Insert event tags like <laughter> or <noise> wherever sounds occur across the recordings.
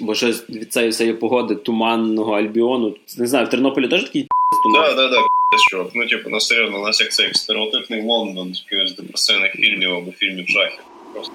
Бо щось від цієї всієї погоди туманного альбіону. Не знаю, в Тернополі теж такий туман? Так, так, так. Чувак. Ну, типу, на серйозно, у нас як цей стереотипний Лондон, з депресивних фільмів або фільмів жахів. Просто.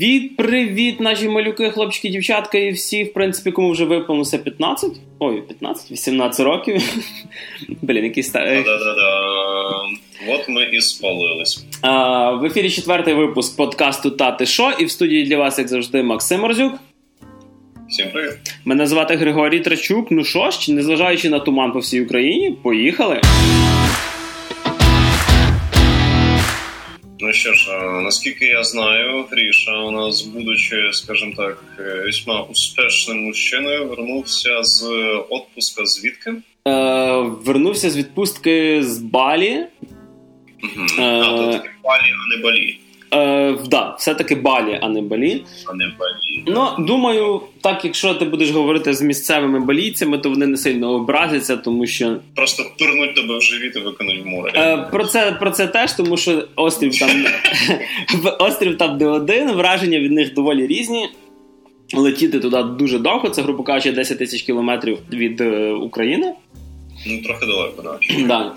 Привіт, привіт, наші малюки, хлопчики, дівчатка і всі, в принципі, кому вже виповнилося 15. Ой, 15, 18 років. <laughs> Блін, який старий. От ми і спалились. А, В ефірі четвертий випуск подкасту Тати Шо, і в студії для вас, як завжди, Максим Морзюк. Всім привіт. Мене звати Григорій Трачук. Ну що ж, незважаючи на туман по всій Україні, поїхали. Ну що ж, наскільки я знаю, Гріша у нас, будучи, скажімо так, вісьма весьма успішним мужчиною, вернувся з отпуска звідки? Е, Вернувся з відпустки з Балі. Угу. Е, а, то таки Балі, а не Балі. Е, да, все-таки Балі, а не Балі. А не Балі. Ну, думаю, так якщо ти будеш говорити з місцевими балійцями, то вони не сильно образяться, тому що. Просто турнуть тебе в живіт і викинуть в море. Е, Про це про це теж, тому що острів там <laughs> острів там не один, враження від них доволі різні. Летіти туди дуже довго, це, грубо кажучи, 10 тисяч кілометрів від е, України. Ну, трохи далеко. Да.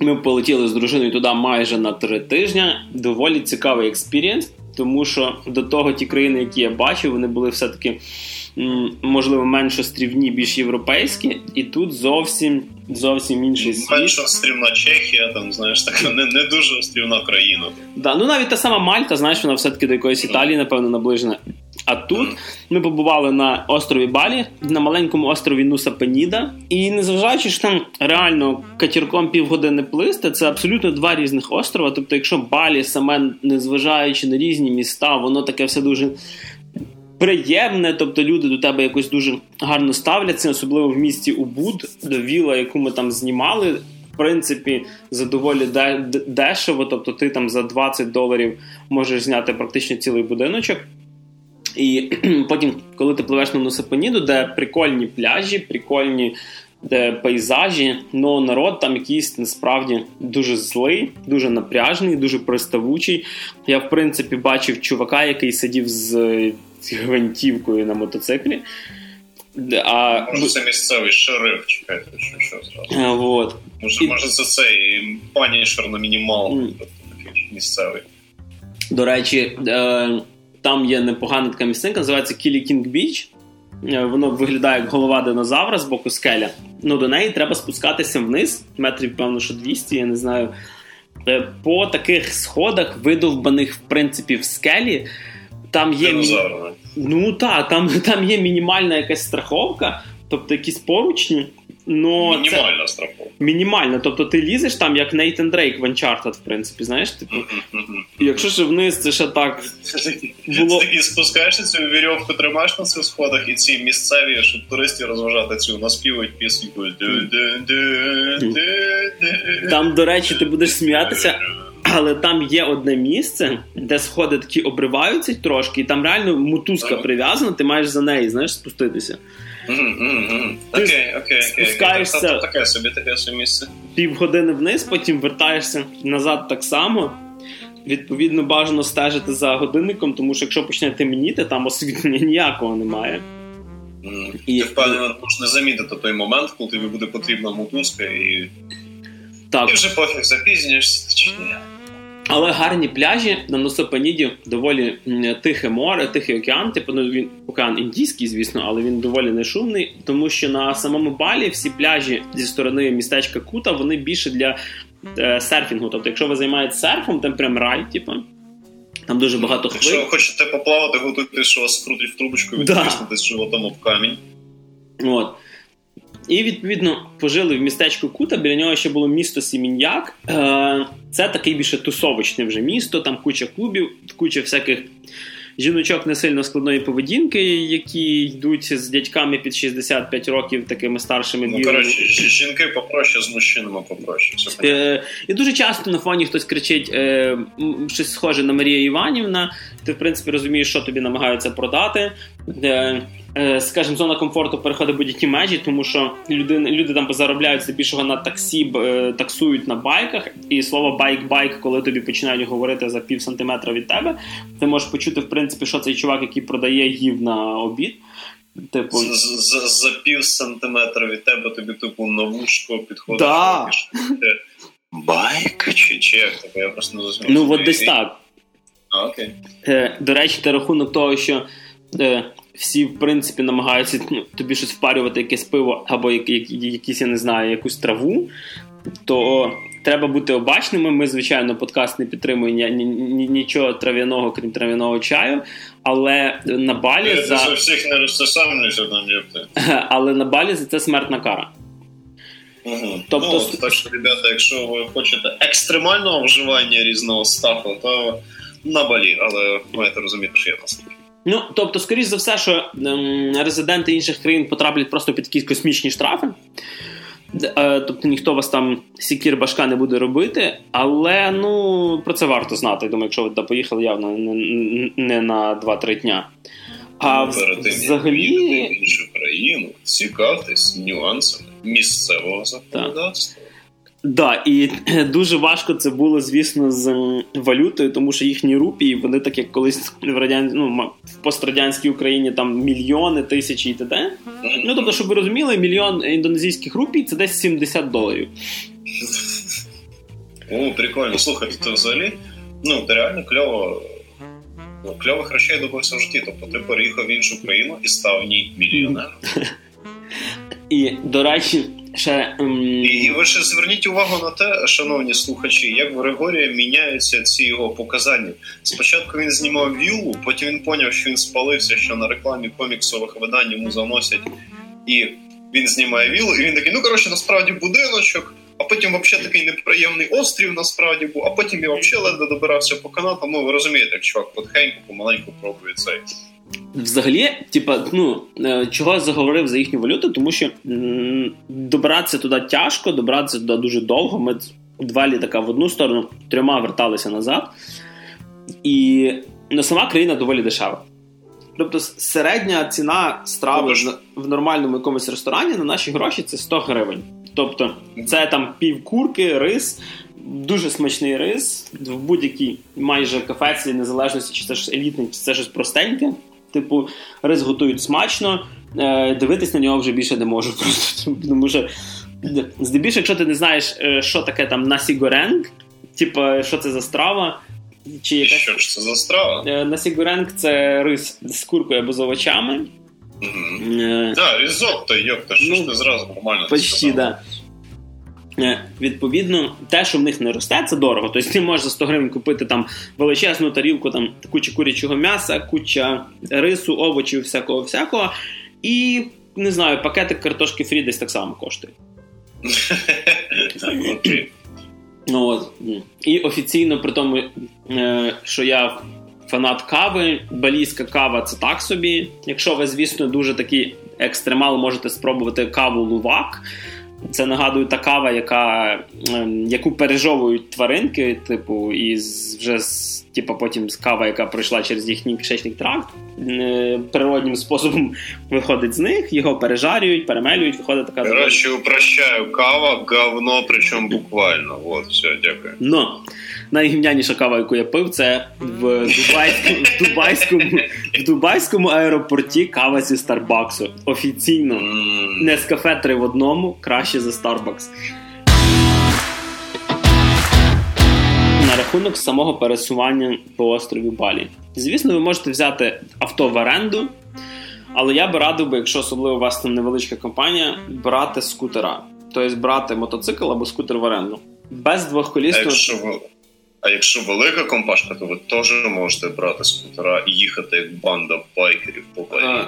Ми полетіли з дружиною туди майже на три тижні. Доволі цікавий experience, тому що до того ті країни, які я бачив, вони були все-таки можливо менш острівні, більш європейські, і тут зовсім зовсім інший світ. Менш острівна Чехія, там знаєш, така не не дуже острівна країна. Да, ну навіть та сама Мальта, знаєш, вона все-таки до якоїсь Італії, напевно, наближена. А тут ми побували на острові Балі, на маленькому острові Нуса Пеніда. І незважаючи що там реально катірком півгодини плисти, це абсолютно два різних острова. Тобто, якщо Балі саме незважаючи на різні міста, воно таке все дуже. Приємне, тобто люди до тебе якось дуже гарно ставляться, особливо в місті Убуд, до віла, яку ми там знімали. В принципі, за доволі дешево, тобто ти там за 20 доларів можеш зняти практично цілий будиночок. І <clears throat> потім, коли ти пливеш на Носопоніду, де прикольні пляжі, прикольні де пейзажі, ну народ там якийсь насправді дуже злий, дуже напряжний, дуже приставучий. Я, в принципі, бачив чувака, який сидів з гвинтівкою на мотоциклі. А... Може, це місцевий шериф, чекайте, що що зразу. Вот. Може, І... може, це цей панішер на мінімал, mm. такий місцевий. До речі, е- там є непогана така місцинка, називається Кілі Кінг Біч. Воно виглядає як голова динозавра з боку скеля. Ну до неї треба спускатися вниз, метрів, певно, що 200, я не знаю. Е, по таких сходах, видовбаних, в принципі, в скелі. Там є мі... Ну так, там там є мінімальна якась страховка, тобто якісь поручні, Но Мінімальна це... страховка. Мінімальна. Тобто ти лізеш там, як Нейтан Дрейк в Uncharted, в принципі, знаєш, типу. Якщо ж вниз, це ще так. було... Ти спускаєшся цю вірьовку, тримаєш на цих сходах, і ці місцеві, щоб туристів розважати цю, наспівують пісню. Там, до речі, ти будеш сміятися. Але там є одне місце, де сходи такі обриваються трошки, і там реально мотузка прив'язана, ти маєш за неї, знаєш, спуститися. Окей, окей, спускаєшся таке собі, таке собі місце. Півгодини вниз, потім вертаєшся назад так само. Відповідно, бажано стежити за годинником, тому що якщо почне темніти, там освітлення ніякого немає. Mm. І Ти впевнено можеш не замітити той момент, коли тобі буде потрібна мотузка, і так. ти вже пофіг запізнюєшся чи ні. Але гарні пляжі на Носопаніді доволі тихе море, тихий океан. Типу ну, він океан індійський, звісно, але він доволі не шумний, тому що на самому балі всі пляжі зі сторони містечка Кута вони більше для е, серфінгу. Тобто, якщо ви займаєтесь серфом, там прям рай, типу. Там дуже багато хвиль. Якщо ви хочете поплавати, готуйте, що вас скрутить в трубочку, відтиснути да. животом об камінь. От. І відповідно пожили в містечку Кута. Біля нього ще було місто Сіміньяк. Е, це такий більше тусовочне вже місто. Там куча клубів, куча всяких жіночок не сильно складної поведінки, які йдуть з дядьками під 65 років, такими старшими Ну, коротше, жінки попроще з мужчинами попроще. Е, і дуже часто на фоні хтось кричить е, щось схоже на Марія Іванівна. Ти, в принципі, розумієш, що тобі намагаються продати. Е, Скажімо, зона комфорту переходить будь-які межі, тому що люди люди там заробляють здебільшого на таксі, е, таксують на байках, і слово байк-байк, коли тобі починають говорити за пів сантиметра від тебе, ти можеш почути, в принципі, що цей чувак, який продає їв на обід. Типу... За, за, за пів сантиметра від тебе тобі, типу, на вушко підходить. Да. Байк? Чи, чи як таке? Я просто не зрозумів. Ну, от десь так. А, окей. Е, До речі, на рахунок того, що е, всі, в принципі, намагаються ну, тобі щось впарювати, якесь пиво, або як, як, якісь, я не знаю, якусь траву, то треба бути обачними. Ми, звичайно, подкаст не підтримує ні, ні, нічого трав'яного, крім трав'яного чаю. Але на балі Я за всіх не розсосамлюся там, <laughs> Але на балі за це смертна кара. Угу. Тобто, ну, так що, ребята, якщо ви хочете екстремального вживання різного стафу, то на балі, але маєте розуміти, що є наслідки. Ну, тобто, скоріш за все, що ем, резиденти інших країн потраплять просто під якісь космічні штрафи. Е, тобто ніхто вас там сікір башка не буде робити, але ну про це варто знати. Думаю, якщо ви туди поїхали явно не, не на 2-3 дня. А ну, перед тим, взагалі... в іншу країну, цікавтесь нюансами місцевого законодавства. Да, і <clears throat> дуже важко це було, звісно, з валютою, тому що їхні рупії, вони так як колись в радян... ну, в пострадянській Україні там мільйони, тисячі і т.д. Ну тобто, щоб ви розуміли, мільйон індонезійських рупій це десь 70 доларів. О, прикольно. Слухай, ти взагалі, ну, реально кльово. Ну, кльових речей добився в житті. Тобто ти переїхав в іншу країну і став в ній мільйонером. І, до речі, ще... Ем... І ви ще зверніть увагу на те, шановні слухачі, як в Григорія міняються ці його показання. Спочатку він знімав віллу, потім він поняв, що він спалився, що на рекламі коміксових видань йому заносять. І він знімає віллу, і він такий, ну коротше, насправді будиночок. А потім взагалі такий неприємний острів насправді був, а потім я взагалі ледве добирався по канатам. Ну ви розумієте, як чувак потихеньку, помаленьку пробує цей. Взагалі, типа, ну е, чого заговорив за їхню валюту, тому що м- добратися туди тяжко, добратися туди дуже довго. Ми два літака в одну сторону, трьома верталися назад, і ну, сама країна доволі дешева. Тобто, середня ціна страви в нормальному якомусь ресторані на наші гроші це 100 гривень. Тобто, це там пів курки, рис. Дуже смачний рис в будь-якій майже кафеці незалежності, чи це щось елітне, чи це щось простеньке. Типу, рис готують смачно, е, дивитись на нього вже більше не можу. <laughs> Просто тому що здебільшого, якщо ти не знаєш, е, що таке там насігоренг, типу, що це за страва. Чи якась... Що ж це за страва? Е, насігоренг це рис з куркою або з овочами. Так, да, різотто, йопта, що ну, ж ти зразу нормально. Почти, так. Да. Е, відповідно, те, що в них не росте, це дорого. Тобто ти можеш за 100 гривень купити там величезну тарілку, там куча курячого м'яса, куча рису, овочів, всякого всякого. І не знаю, пакетик картошки фрі десь так само коштує. Ну, <coughs> от. І офіційно, при тому, е, що я фанат кави, балійська кава це так собі. Якщо ви, звісно, дуже такий екстремал, можете спробувати каву лувак. Це нагадує та кава, яка, ем, яку пережовують тваринки, типу, і вже з, типу, потім кава, яка пройшла через їхній кишечний тракт, е, природнім способом виходить з них, його пережарюють, перемелюють, виходить така. Короче, упрощаю, кава, говно, причому буквально. От, все, дякую. Но найгімняніша кава, яку я пив, це в Дубайському в Дубайському, в Дубайському аеропорті кава зі Старбаксу. Офіційно. Не з кафе три в одному, краще за Starbucks. На рахунок самого пересування по острові Балі. Звісно, ви можете взяти авто в оренду, але я би радив би, якщо особливо у вас там невеличка компанія, брати скутера. Тобто брати мотоцикл або скутер в оренду. Без двохколісного. А якщо велика компашка, то ви теж можете брати скутера і їхати як банда байкерів по Балі.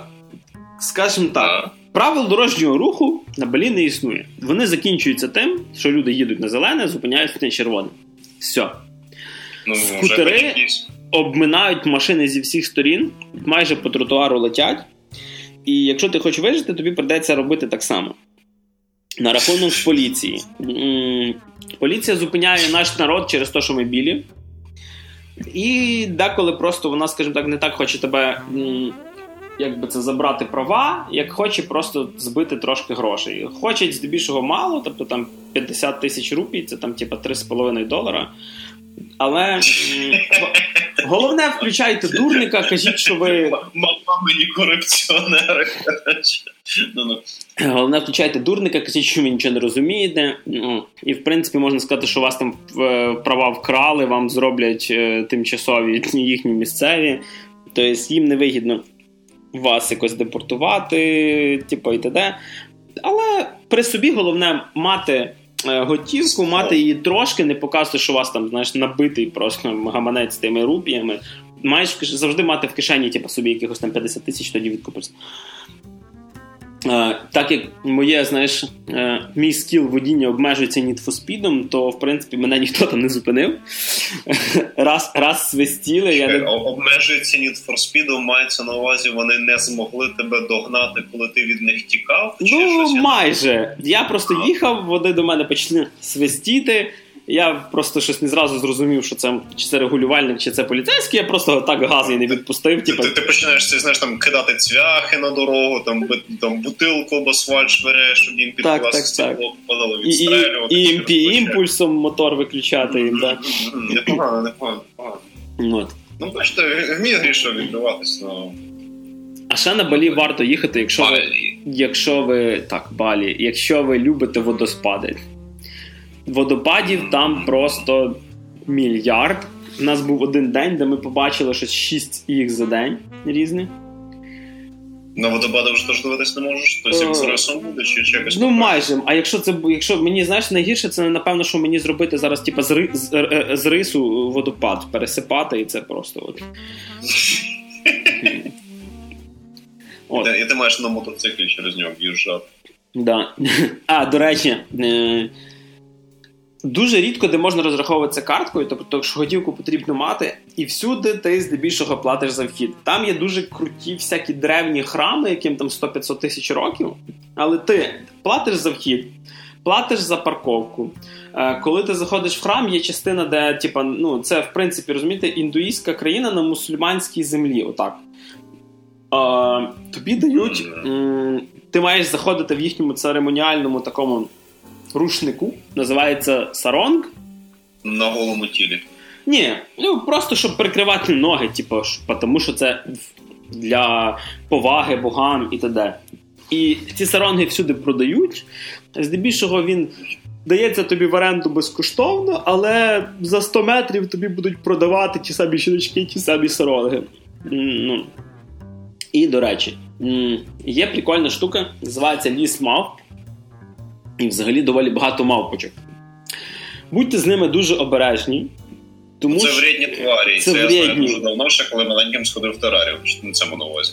Скажімо так, а? правил дорожнього руху на Балі не існує. Вони закінчуються тим, що люди їдуть на зелене, зупиняються на червоне. Все. Ну, Скутери... обминають машини зі всіх сторін, майже по тротуару летять. І якщо ти хочеш вижити, тобі придеться робити так само. На рахунок поліції. Поліція зупиняє наш народ через те, що ми білі. І деколи просто вона, скажімо так, не так хоче тебе як би це забрати права, як хоче просто збити трошки грошей. Хоче здебільшого мало, тобто там 50 тисяч рупій, це там типа 3,5 долара. Але <laughs> головне, включайте дурника, кажіть, що ви. мені корупціонери. Ну, ну. Головне, включайте дурника, кажіть, що ви нічого не розумієте. Ну, І, в принципі, можна сказати, що вас там е, права вкрали, вам зроблять е, тимчасові <laughs> їхні місцеві. Тобто їм не вигідно вас якось депортувати, типу і т.д. Але при собі головне мати. Е, готівку, мати її трошки, не показувати, що у вас там знаєш, набитий просто гаманець тими рупіями. Маєш завжди мати в кишені, типу, собі якихось там 50 тисяч, тоді відкупишся. Е, так як моє, знаєш, е, мій скіл водіння обмежується нітфоспідом, то в принципі мене ніхто там не зупинив. <laughs> Раз раз свистіли. Я. Обмежується for мається на увазі, вони не змогли тебе догнати, коли ти від них тікав. Ну, майже. Я просто їхав, вони до мене почали свистіти. Я просто щось не зразу зрозумів, що це чи це регулювальник, чи це поліцейський. Я просто так газ і не відпустив. Ти, ти, ти починаєш ти, знаєш, там кидати цвяхи на дорогу, там там бутилку об асфальт швиряєш, щоб їм під так, попадало відстрелювати. І, і, і імпульсом мотор виключати їм. так. Непогано, непогано. От. Ну, бачите, вміє грішо відбиватись, ну. А ще на балі варто їхати, якщо ви, якщо ви так, балі, якщо ви любите водоспади водопадів там просто мільярд. У нас був один день, де ми побачили щось 6 їх за день різних. На водопади вже теж дивитись не можеш? Тобто як з рисом буде чи, чи якось? Ну майже. А якщо це якщо мені знаєш найгірше, це напевно, що мені зробити зараз, типа з, ри, з, е, е, з рису водопад пересипати, і це просто от. <laughs> от. І ти маєш на мотоциклі через нього в'їжджати. Да. <laughs> А, до речі, е, Дуже рідко де можна розраховуватися карткою, тобто що готівку потрібно мати, і всюди ти здебільшого платиш за вхід. Там є дуже круті всякі древні храми, яким там 100-500 тисяч років. Але ти платиш за вхід, платиш за парковку. Е, коли ти заходиш в храм, є частина, де типа, ну, це в принципі розумієте, індуїстська країна на мусульманській землі. Отак. Е, тобі дають. Ти маєш заходити в їхньому церемоніальному такому рушнику, називається саронг. На голому тілі. Ні, ну просто щоб прикривати ноги, типу, тому що це для поваги богам і т.д. І ці саронги всюди продають. Здебільшого він дається тобі в оренду безкоштовно, але за 100 метрів тобі будуть продавати ті самі жіночки, ті самі саронги. Ну. І, до речі, є прикольна штука, називається ліс мавп і взагалі доволі багато мавпочок. Будьте з ними дуже обережні. Тому Це вредні тварі. Це, це я знаю дуже давно, ще коли маленьким сходив в тераріум. На цьому на увазі.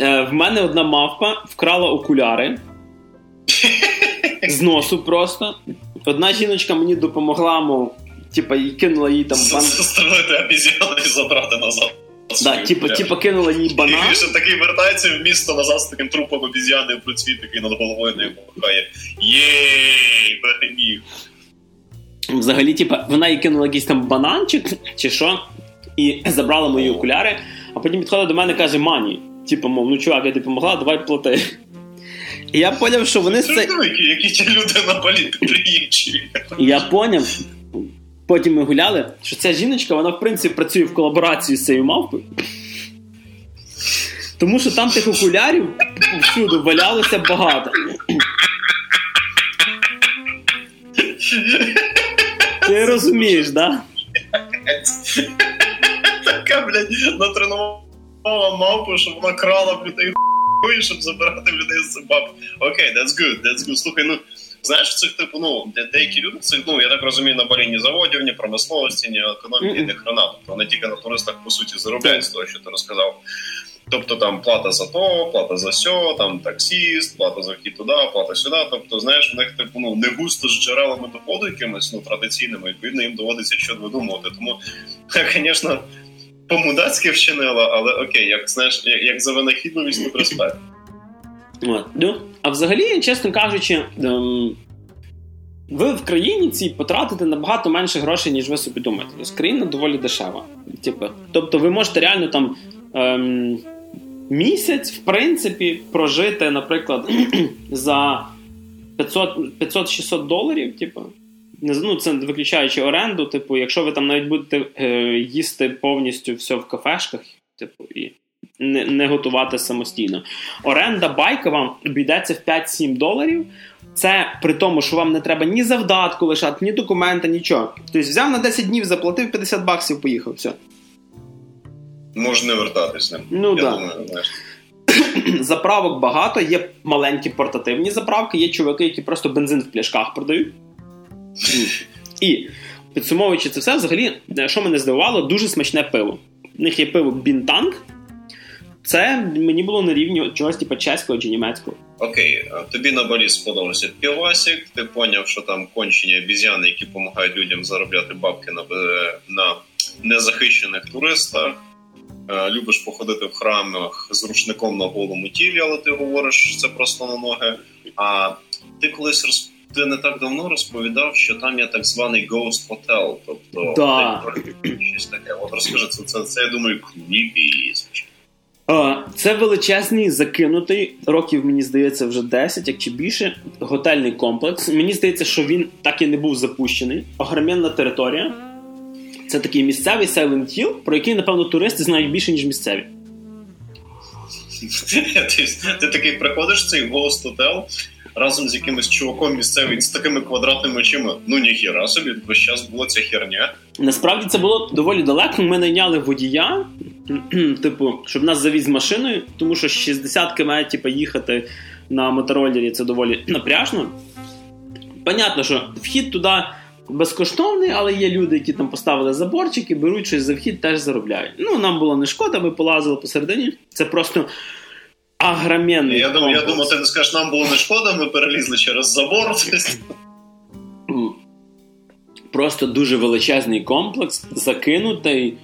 Е, В мене одна мавпа вкрала окуляри з носу просто. Одна жіночка мені допомогла, мов, типа, і кинула їй там бан... Застрелити обіз'яну і забрати назад. Да, типу, типу кинула їй банан. І він такий вертається в місто назад з таким трупом обіз'яни в процвіт, такий над головою на його махає. Єй, переміг. Взагалі, типу, вона їй кинула якийсь там бананчик чи що, і забрала мої окуляри, а потім підходить до мене і каже: Мані, типу, мов, ну чувак, я тобі допомогла, давай плати. І я поняв, що вони це. Які, люди на полі приїжджі. Я поняв, Потім ми гуляли, що ця жіночка, вона в принципі працює в колаборації з цією мавпою. Тому що там тих окулярів всюди валялося багато. Ти розумієш, да? Така, блядь, натренувала мавпу, щоб вона крала людей щоб забирати людей з баб. Окей, that's good, that's good. Слухай, ну. Знаєш, цих типу, ну деякі люди це ну я так розумію, на баліні заводів, ні промисловості, ні економіки, mm-hmm. ні хрена. Тобто вони тільки на туристах по суті заробляють з того, що ти розказав. Тобто там плата за то, плата за сьо, там таксіст, плата за вхід туди, плата сюди. Тобто, знаєш, у них типу ну не густо з джерелами доходу якимись ну традиційними, відповідно їм доводиться щось видумувати. Тому, <laughs> звісно, по-мудацьки вчинила, але окей, як знаєш, як, як за винахідливість, то <laughs> респект. От. Ну, а взагалі, чесно кажучи, ем, ви в країні цій потратите набагато менше грошей, ніж ви собі думаєте. Тобто країна доволі дешева. Типу, тобто ви можете реально там ем, місяць, в принципі, прожити, наприклад, <clears throat> за 500-600 доларів, типу. Ну, це виключаючи оренду, типу, якщо ви там навіть будете е, їсти повністю все в кафешках, типу, і не не готувати самостійно. Оренда байка вам обійдеться в 5-7 доларів. Це при тому, що вам не треба ні завдатку лишати, ні документи, нічого. Тобто взяв на 10 днів, заплатив 50 баксів, поїхав. все. Можна не вертатись ним. Ну, Я да. думаю, знаєш. <clears throat> Заправок багато, є маленькі портативні заправки, є чуваки, які просто бензин в пляшках продають. І підсумовуючи це все, взагалі, що мене здивувало, дуже смачне пиво. У них є пиво Бінтанг. Це мені було на рівні чогось типу чеського чи німецького. Окей, тобі на балі сподобався півасік, ти поняв, що там кончені обіз'яни, які допомагають людям заробляти бабки на на незахищених туристах. Е, любиш походити в храмах з рушником на голому тілі, але ти говориш це просто на ноги. А ти колись розп... ти не так давно розповідав, що там є так званий Ghost Hotel, тобто да. щось таке. От розкажи це, це, це я думаю, кріпі. Це величезний закинутий років, мені здається, вже 10, як чи більше, готельний комплекс. Мені здається, що він так і не був запущений. Огроменна територія. Це такий місцевий Silent Hill, про який, напевно, туристи знають більше, ніж місцеві. <laughs> Ти, такий приходиш в цей Ghost Hotel разом з якимось чуваком місцевим з такими квадратними очима. Ну ніхіра собі, весь час була ця херня. Насправді це було доволі далеко. Ми найняли водія, <clears throat> типу, щоб нас завіз машиною, тому що 60 км типу, їхати на мотороллері це доволі напряжно. Понятно, що вхід туди безкоштовний, але є люди, які там поставили заборчики, беруть щось за вхід, теж заробляють. Ну, нам було не шкода, ми полазили посередині. Це просто агроменний. Я думаю, я думаю, ти не скажеш, нам було не шкода, ми перелізли через забор. <laughs> Просто дуже величезний комплекс, закинутий.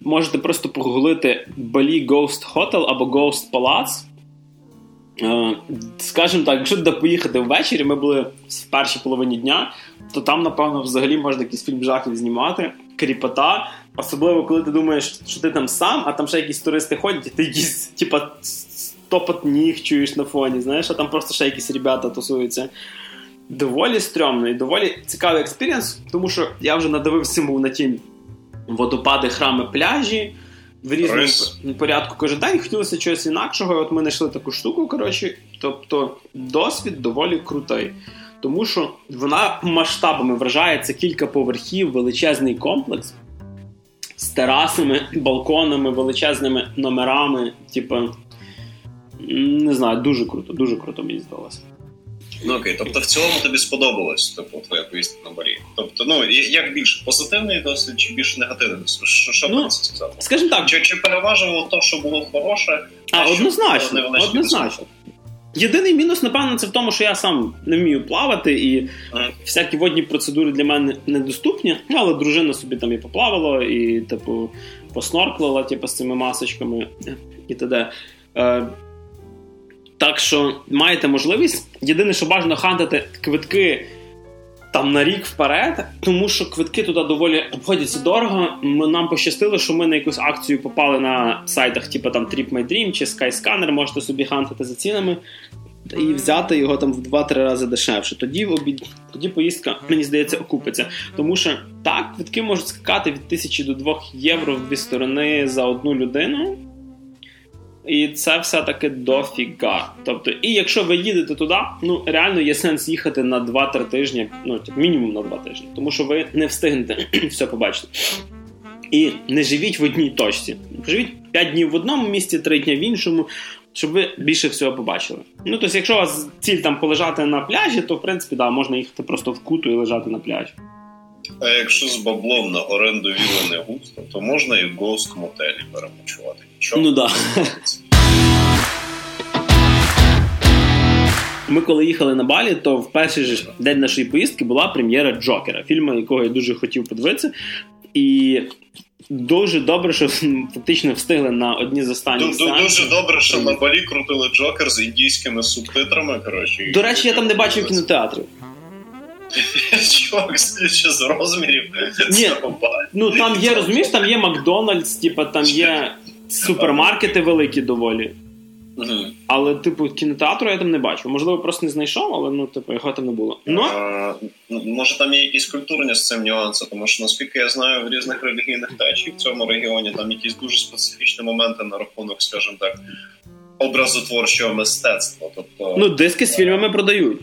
Можете просто погуглити Балі Ghost Hotel або Ghost Palace. Е, скажімо так, якщо туди поїхати ввечері, ми були в першій половині дня, то там, напевно, взагалі можна якийсь фільм жахів знімати, кріпота. Особливо, коли ти думаєш, що ти там сам, а там ще якісь туристи ходять, і ти якісь, типа, топот ніг чуєш на фоні, знаєш, а там просто ще якісь ребята тусуються. Доволі стрьомно і доволі цікавий experience, тому що я вже надивився був на ті водопади, храми, пляжі в різному Рис. порядку кожен день. Хотілося чогось інакшого. От ми знайшли таку штуку. Коротше, тобто досвід доволі крутий. Тому що вона масштабами вражає це кілька поверхів, величезний комплекс з терасами, балконами, величезними номерами. Типу, не знаю, дуже круто, дуже круто мені здалося. Ну окей, тобто в цілому тобі сподобалось типу, твоя поїздка на Балі? Тобто, ну як більше позитивний досвід чи більше негативний досвід? Що що ну, це сказати? Скажімо так, чи чи переважувало те, що було хороше? А однозначно, однозначно. Єдиний мінус, напевно, це в тому, що я сам не вмію плавати, і ага. всякі водні процедури для мене недоступні. Ну, але дружина собі там і поплавала, і, типу, поснорклила, типу, з цими масочками і т.д. Так що маєте можливість. Єдине, що бажано хантити квитки там на рік вперед, тому що квитки туди доволі обходяться дорого. Нам пощастило, що ми на якусь акцію попали на сайтах, типу там Trip My чи Skyscanner, можете собі хантити за цінами. І взяти його там в 2-3 рази дешевше. Тоді обід... тоді поїздка, мені здається, окупиться. Тому що так, квитки можуть скакати від 1000 до 2 євро в дві сторони за одну людину. І це все-таки дофіга. Тобто, і якщо ви їдете туди, ну реально є сенс їхати на 2-3 тижні, ну мінімум на 2 тижні, тому що ви не встигнете <clears throat> все побачити. І не живіть в одній точці. Живіть 5 днів в одному місці, 3 дні в іншому, щоб ви більше всього побачили. Ну, тобто, якщо у вас ціль там полежати на пляжі, то в принципі да, можна їхати просто в куту і лежати на пляжі. А якщо з баблом на оренду віли не густо, то можна і в гост мотелі перемочувати. Нічого. Ну да. Ми коли їхали на балі, то в перший ж день нашої поїздки була прем'єра Джокера, фільму, якого я дуже хотів подивитися. І Дуже добре, що фактично встигли на одні з останніх ду- Дуже добре, що на балі крутили Джокер з індійськими субтитрами. Коротше, До речі, я там не бачив кінотеатрів. <laughs> Чувак, ще з розмірів. Ні. Ну там є, розумієш, там є Макдональдс, типа там є супермаркети великі доволі. Мгм. Але, типу, кінотеатру я там не бачив. Можливо, просто не знайшов, але ну, типу, його там не було. Ну, А, ну, може там є якісь культурні з цим нюанси, тому що наскільки я знаю в різних релігійних течій в цьому регіоні там якісь дуже специфічні моменти на рахунок, скажімо так, образотворчого мистецтва. Тобто, ну диски з фільмами продають.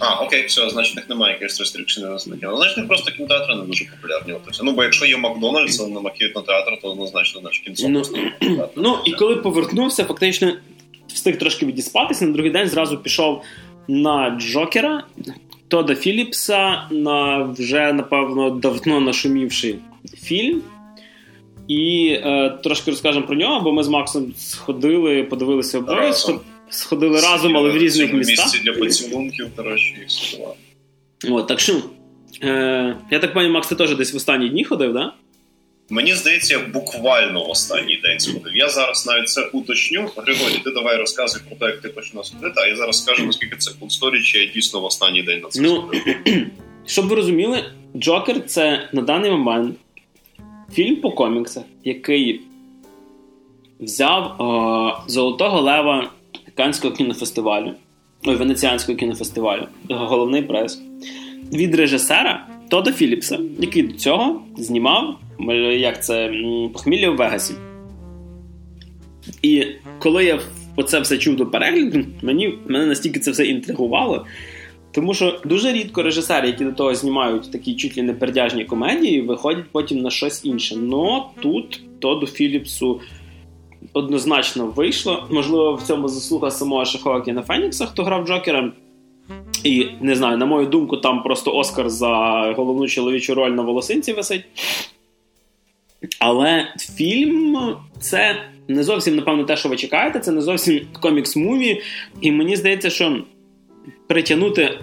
А, окей, все, значить, них немає якихось рестрикцій на. Ну, Значить, просто кінотеатри не дуже популярні. От. Ну, бо якщо є Макдональдс, а нема кінотеатру, то однозначно значить кінцо Ну, кінотеатр. Ну і коли повернувся, фактично встиг трошки відіспатися. На другий день зразу пішов на Джокера Тода Філіпса на вже, напевно, давно нашумівший фільм. І е, трошки розкажемо про нього, бо ми з Максом сходили, подивилися обоє, Сходили разом, але в різних містах. місці для поцілунків, коротше, і все. От, так що, е, я так пам'ятаю, Макс, ти теж десь в останні дні ходив, да? Мені здається, я буквально в останній день сходив. Я зараз навіть це уточню. Григорій, ти давай розказуй про те, як ти починав сходити, а я зараз скажу, наскільки це кулсторі, чи я дійсно в останній день на це Ну, сходив. <clears throat> Щоб ви розуміли, Джокер це на даний момент фільм по коміксах, який взяв о, Золотого Лева Канського кінофестивалю, ой, Венеціанського кінофестивалю, головний прес, від режисера Тода Філіпса, який до цього знімав як це, похмілля в Вегасі. І коли я оце все чув до перегляду, мені мене настільки це все інтригувало. Тому що дуже рідко режисери, які до того знімають такі чуть ли не пердяжні комедії, виходять потім на щось інше. Но тут Тоду Філіпсу однозначно вийшло. Можливо, в цьому заслуга самого Шахова Кіна Фенікса, хто грав Джокера. І не знаю, на мою думку, там просто Оскар за головну чоловічу роль на волосинці висить. Але фільм це не зовсім, напевно, те, що ви чекаєте, це не зовсім комікс-муві. І мені здається, що притягнути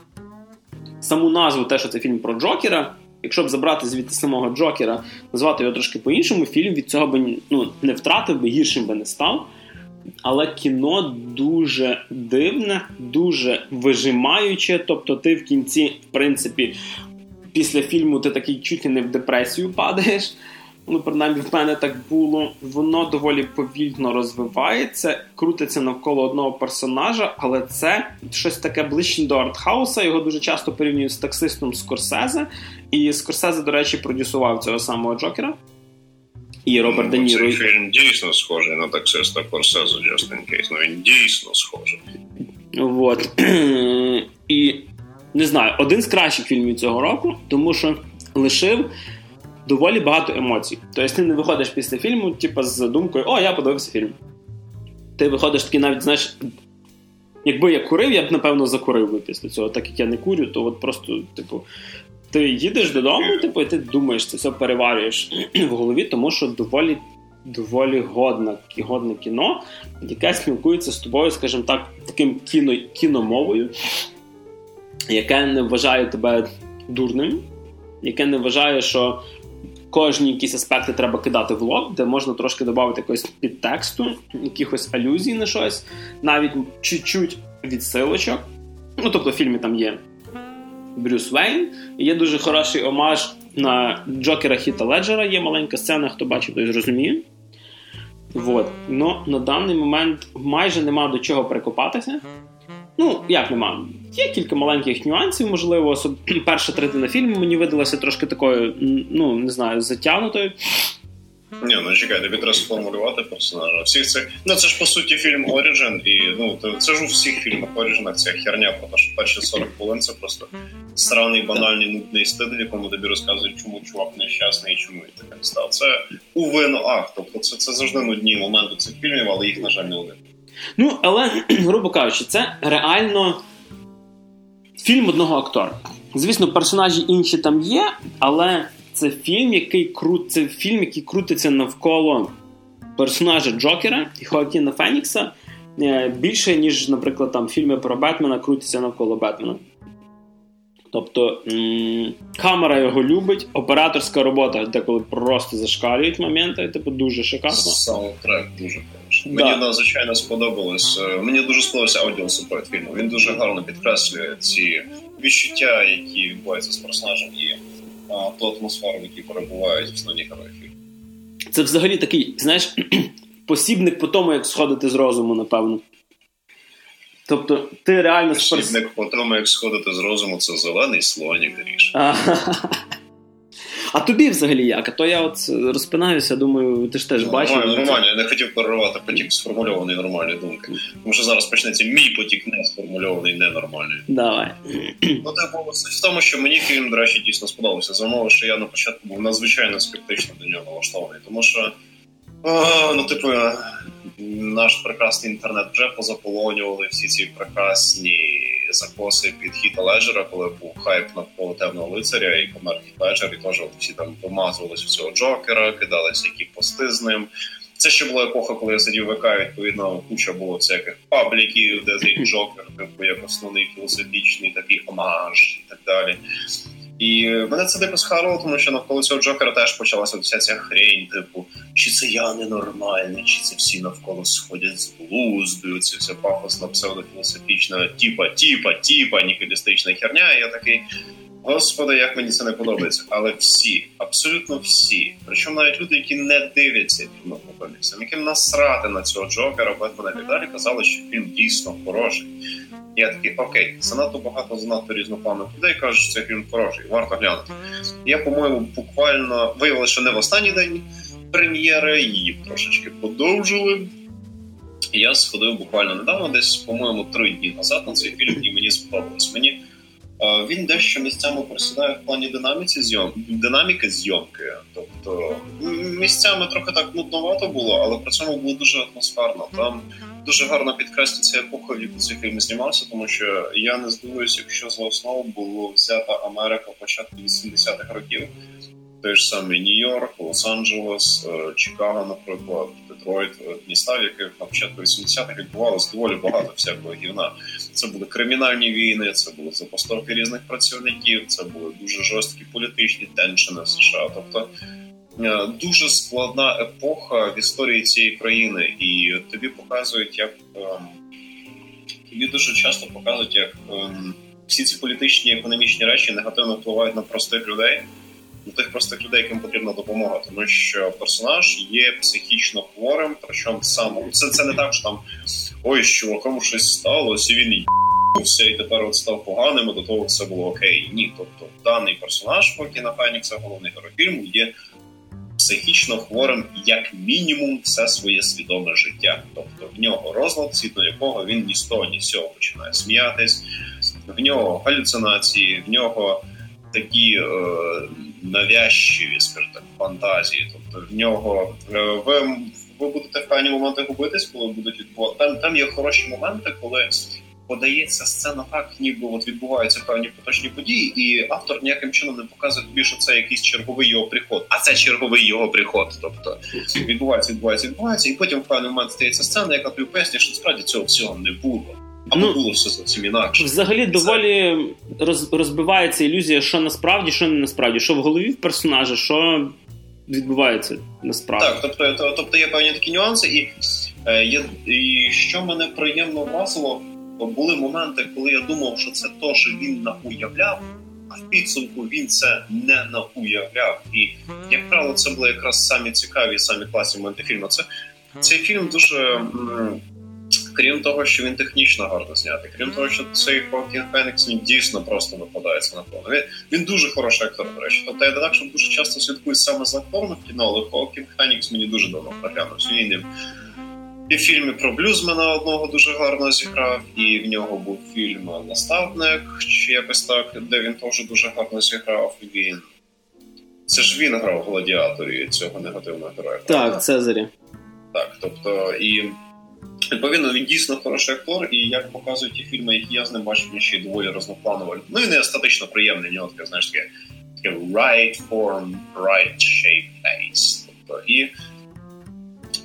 <clears throat> саму назву, те, що це фільм про Джокера. Якщо б забрати звідти самого Джокера, назвати його трошки по-іншому, фільм від цього би ну, не втратив би, гіршим би не став. Але кіно дуже дивне, дуже вижимаюче. Тобто, ти в кінці, в принципі, після фільму ти такий чуть не в депресію падаєш. Ну, принаймні, в мене так було. Воно доволі повільно розвивається, крутиться навколо одного персонажа, але це щось таке ближче до артхауса. Його дуже часто порівнюють з таксистом Скорсезе. І Скорсезе, до речі, продюсував цього самого Джокера. І Роберт Де Ну, Ніро. Цей фільм дійсно схожий на таксиста Корсезу just in case. Ну він дійсно схожий. Вот. <clears throat> І не знаю, один з кращих фільмів цього року, тому що лишив доволі багато емоцій. Тобто ти не виходиш після фільму, типу, з думкою, о, я подивився фільм. Ти виходиш такий навіть, знаєш, якби я курив, я б напевно закурив би після цього. Так як я не курю, то от просто, типу, ти їдеш додому, типу, і ти думаєш, це все переварюєш <clears throat> в голові, тому що доволі. Доволі годне, годне кіно, яке спілкується з тобою, скажімо так, таким кіно, кіномовою, яке не вважає тебе дурним, яке не вважає, що кожні якісь аспекти треба кидати в лоб, де можна трошки додати якогось підтексту, якихось алюзій на щось, навіть чуть-чуть відсилочок. Ну, тобто, в фільмі там є Брюс Вейн, і є дуже хороший омаж на Джокера Хіта Леджера. Є маленька сцена, хто бачив, той зрозуміє. Вот. Но на даний момент майже нема до чого прикопатися. Ну, як нема? Є кілька маленьких нюансів, можливо. Особ... <clears throat> Перша третина фільму мені видалася трошки такою, ну, не знаю, затягнутою. Ні, ну чекай, тобі треба сформулювати персонажа. Всіх цих. Ну це ж по суті фільм Origin, і ну це ж у всіх фільмах Origin ця херня, тому що перші 40 хвилин це просто сраний, банальний, нудний стиль, в якому тобі розказують, чому чувак нещасний і чому він таким став. Це уви ну ах. Тобто це, це завжди нудні моменти цих фільмів, але їх, на жаль, не один. Ну, але, <clears throat> грубо кажучи, це реально фільм одного актора. Звісно, персонажі інші там є, але це фільм, який крут... це фільм, який крутиться навколо персонажа Джокера і Хоакіна Фенікса більше, ніж, наприклад, там фільми про Бетмена крутяться навколо Бетмена. Тобто камера його любить, операторська робота деколи просто зашкалюють моменти, типу дуже шикарно. Саундтрек дуже хороший. Да. Мені надзвичайно сподобалось. Е, мені дуже сподобався аудіосупорт фільму. Він дуже гарно підкреслює ці відчуття, які відбуваються з персонажем, і а, ту атмосферу, в якій перебувають основні герої фільму. Це взагалі такий, знаєш, <clears throat> посібник по тому, як сходити з розуму, напевно. Тобто, ти реально Посібник по тому, як сходити з розуму, це зелений слонік ріж. <laughs> А тобі взагалі як? А то я от розпинаюся, думаю, ти ж теж ну, бачив. Нормально, я не хотів переривати потік сформульованої нормальної думки. Тому що зараз почнеться мій потік не сформульований, ненормальний. Давай. Ну, так суть в тому, що мені фільм, до речі, дійсно сподобався. За умови, що я на початку був надзвичайно скептично до нього налаштований. Тому що, а, ну, типу, наш прекрасний інтернет вже позаполонювали всі ці прекрасні закоси під Хіта Леджера, коли був хайп навколо темного лицаря і помер Хіт Леджер, і теж всі там помазувалися всього Джокера, кидалися які пости з ним. Це ще була епоха, коли я сидів в ВК, відповідно, куча було всяких пабліків, де цей Джокер, типу, як основний філософічний такий омаж і так далі. І мене це типу схарило, тому що навколо цього Джокера теж почалася вся ця хрень, типу, чи це я ненормальний, чи це всі навколо сходять з глузду, це вся пафосна псевдофілософічна, тіпа, тіпа, тіпа, нікелістична херня. І я такий. Господи, як мені це не подобається, але всі, абсолютно всі, причому навіть люди, які не дивляться фільмом коміксам, яким насрати на цього Джокера, Бетмена і так далі, казали, що фільм дійсно хороший. Я такий, окей, занадто багато, занадто різнопланових людей кажуть, що цей фільм хороший, варто глянути. Я, по-моєму, буквально виявилося, що не в останній день прем'єри, її трошечки подовжили. Я сходив буквально недавно, десь, по-моєму, три дні назад на цей фільм, і мені сподобалось. Мені він дещо місцями просідає в плані динаміці зйом... динаміки зйомки. Тобто місцями трохи так нудновато було, але при цьому було дуже атмосферно. Там дуже гарно підкреслюється епоха, в яку цей фільм знімався, тому що я не здивуюся, якщо за основу було взята Америка початку 80-х років. Той ж самий Нью-Йорк, Лос-Анджелес, е, Чикаго, наприклад, Детройт, е, міста, в яких на початку 80-х відбувалося доволі багато всякого гівна. Це були кримінальні війни, це були запостовки різних працівників, це були дуже жорсткі політичні теншини в США. Тобто е, дуже складна епоха в історії цієї країни, і тобі показують, як ем, тобі дуже часто показують, як ем, всі ці політичні економічні речі негативно впливають на простих людей до тих простих людей, яким потрібна допомога, тому що персонаж є психічно хворим, причому сам це це не так, що там ой, з чуваком щось сталося, і він їбався, і тепер от став поганим, а до того все було окей. Ні, тобто даний персонаж, Фокіна Фенікса, головний герой фільму, є. Психічно хворим, як мінімум, все своє свідоме життя. Тобто в нього розлад, згідно якого він ні з того, ні з цього починає сміятись, в нього галюцинації, в нього такі е, навязчиві скажімо фантазії. Тобто в нього е, ви ви будете в певні моменти губитись, коли будуть відбувати. Там там є хороші моменти, коли подається сцена так, ніби от відбуваються певні поточні події, і автор ніяким чином не показує тобі, що це якийсь черговий його приход. А це черговий його приход. Тобто відбувається, відбувається, відбувається, і потім в певний момент стається сцена, яка тобі пояснює, що справді цього всього не було. Або ну, було все зовсім інакше. Взагалі доволі роз, розбивається ілюзія, що насправді, що не насправді, що в голові в персонажа, що відбувається насправді. Так, тобто тобто є певні такі нюанси, і е, і що мене приємно вразило, були моменти, коли я думав, що це то, що він науявляв, а в підсумку він це не науявляв. І, як правило, це були якраз самі цікаві, самі класні моменти фільму. Це цей фільм дуже. М- крім того, що він технічно гарно знятий, крім того, що цей Хоакін Фенікс він дійсно просто викладається на повну. Він, він дуже хороший актор, до речі. Тобто я що дуже часто слідкую саме за актором в кіно, але Хоакін Фенікс мені дуже давно приглянувся. Він ним і в фільмі про блюзмена одного дуже гарно зіграв, і в нього був фільм Наставник, чи якось так, де він теж дуже гарно зіграв. Він це ж він грав гладіаторі цього негативного героя. Так, Цезаря. Так, тобто і Відповідно, він дійсно хороший актор, і як показують ті фільми, які я з ним бачив, він ще й доволі разноплановий. Ну і не естетично приємний, нього таке, знаєш, таке таке right form, right shape face. Тобто, і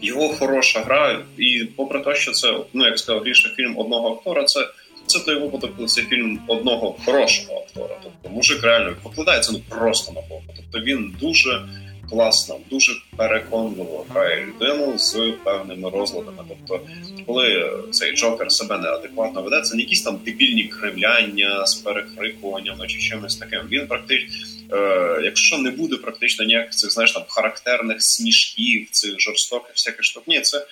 його хороша гра, і попри те, що це, ну як сказав, більше фільм одного актора, це це той випадок, коли це фільм одного хорошого актора. Тобто мужик реально покладається ну просто на Бога. Тобто він дуже класно, дуже переконливо грає людину з певними розладами. Тобто, коли цей Джокер себе неадекватно веде, це не якісь там дебільні кривляння з перекрикуваннями чи чимось таким. Він практично, е, якщо не буде практично ніяких цих знаєш там характерних смішків, цих жорстоких всяких штук, ні, це.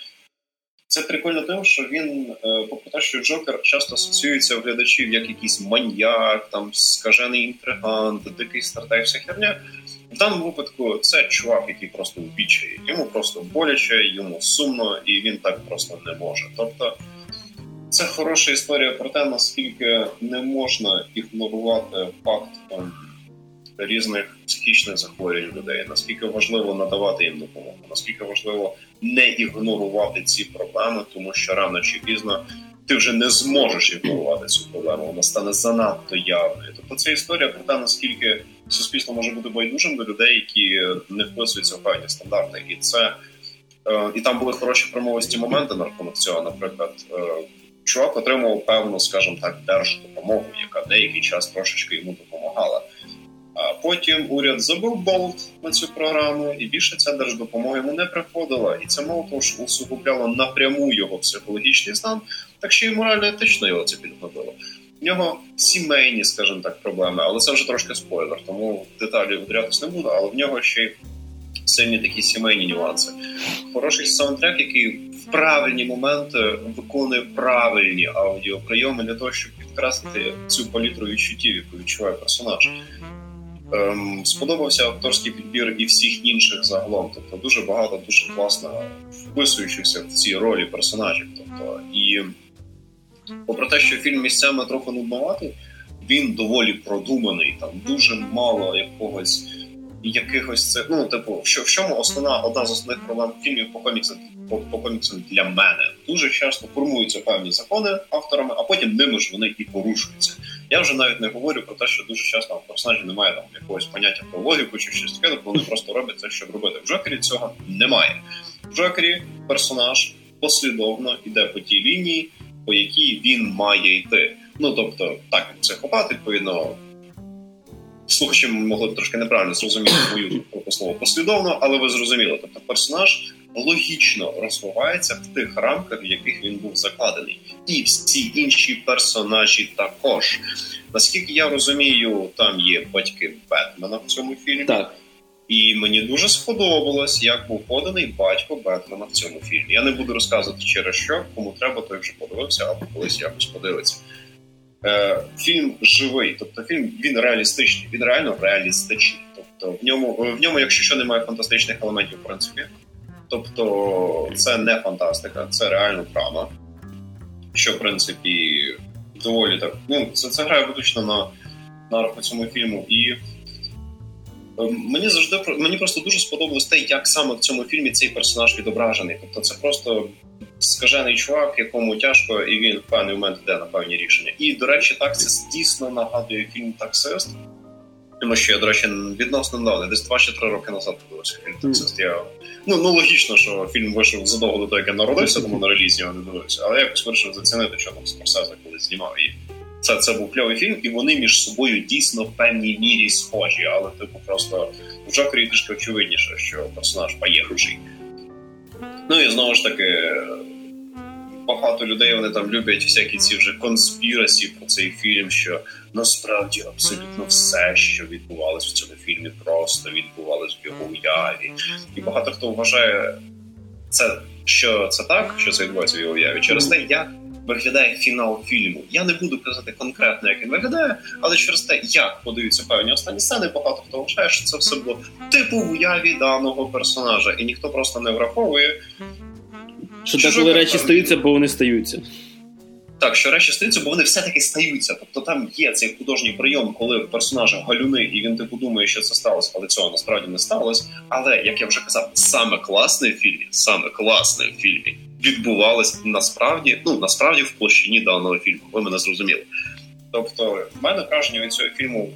Це прикольно тим, що він, е, попри те, що Джокер часто асоціюється в глядачів як якийсь маньяк, там скажений інтригант, дикий стратег, вся херня. В даному випадку це чувак, який просто в. Йому просто боляче, йому сумно, і він так просто не може. Тобто це хороша історія про те, наскільки не можна ігнорувати факт там, різних психічних захворювань людей, наскільки важливо надавати їм допомогу, наскільки важливо не ігнорувати ці проблеми, тому що рано чи пізно ти вже не зможеш ігнорувати цю проблему. Вона стане занадто явною. Тобто це історія про те, наскільки суспільство може бути байдужим до людей, які не вписуються в певні стандарти, і це е, і там були хороші промовисті моменти на рахунок цього. Наприклад, е, чувак отримав певну, скажімо так, держдопомогу, яка деякий час трошечки йому допомагала. А потім уряд забив болт на цю програму, і більше ця держдопомога йому не приходила. І це мало того, що усугубляло напряму його психологічний стан, так що і морально етично його це підгодило. В нього сімейні, скажімо так, проблеми, але це вже трошки спойлер, тому деталі вдрятись не буду, але в нього ще й сильні такі сімейні нюанси. Хороший саундтрек, який в правильні моменти виконує правильні аудіоприйоми для того, щоб підкреслити цю палітру відчуттів, яку відчуває персонаж. Ем, Сподобався акторський підбір і всіх інших загалом. Тобто дуже багато, дуже класно вписуючихся в ці ролі персонажів. Тобто, і попри те, що фільм місцями трохи нудноватий, він доволі продуманий. Там дуже мало якогось якихось це. Ну, типу, що в чому основна одна з основних проблем фільмів по коміксам по, по коміксам для мене дуже часто формуються певні закони авторами, а потім ними ж вони і порушуються. Я вже навіть не говорю про те, що дуже часто в персонажі немає там якогось поняття про логіку чи щось таке, тобто вони просто роблять це, щоб робити. В Джокері цього немає. В Джокері персонаж послідовно йде по тій лінії, по якій він має йти. Ну тобто, так психопат, відповідно. Слухачі могли б трошки неправильно зрозуміти мою слово послідовно, але ви зрозуміли. Тобто персонаж логічно розвивається в тих рамках, в яких він був закладений, і всі інші персонажі також. Наскільки я розумію, там є батьки Бетмена в цьому фільмі. Так. І мені дуже сподобалось, як був поданий батько Бетмена в цьому фільмі. Я не буду розказувати через що, кому треба, той вже подивився, або колись якось подивиться. Е, Фільм живий, тобто фільм він реалістичний, він реально реалістичний. Тобто в ньому, в ньому, якщо що немає фантастичних елементів, в принципі. Тобто, це не фантастика, це реально драма. Що, в принципі, доволі так. Ну, це це грає виключно на на рахунок цьому фільму. І мені завжди мені просто дуже сподобалось те, як саме в цьому фільмі цей персонаж відображений. Тобто, це просто скажений чувак, якому тяжко, і він в певний момент йде на певні рішення. І, до речі, так це дійсно нагадує фільм Таксист. Тому що я, до речі, відносно недавно, десь два чи три роки назад подивився фільм Таксист. Я ну ну логічно, що фільм вийшов задовго до того, як я народився, тому <laughs> на релізі його не дивився. Але я якось вирішив зацінити, що там Скорсезе колись знімав. І це це був кльовий фільм, і вони між собою дійсно в певній мірі схожі. Але типу просто в Джокері трішки очевидніше, що персонаж поєхавший. Ну і знову ж таки. Багато людей вони там люблять всякі ці вже конспірасі про цей фільм, що насправді абсолютно все, що відбувалось в цьому фільмі, просто відбувалось в його уяві, і багато хто вважає це, що це так, що це відбувається в його уяві, через те, як виглядає фінал фільму. Я не буду казати конкретно, як він виглядає, але через те, як подаються певні останні сцени, багато хто вважає, що це все було типу в уяві даного персонажа, і ніхто просто не враховує. Що так, коли речі стаються, бо вони стаються. Так, що речі стаються, бо вони все-таки стаються. Тобто там є цей художній прийом, коли в персонажа галюни, і він типу думає, що це сталося, але цього насправді не сталося. Але як я вже казав, саме класне в фільмі, саме класне в фільмі відбувалось насправді, ну насправді в площині даного фільму. Ви мене зрозуміли. Тобто, в мене враження від цього фільму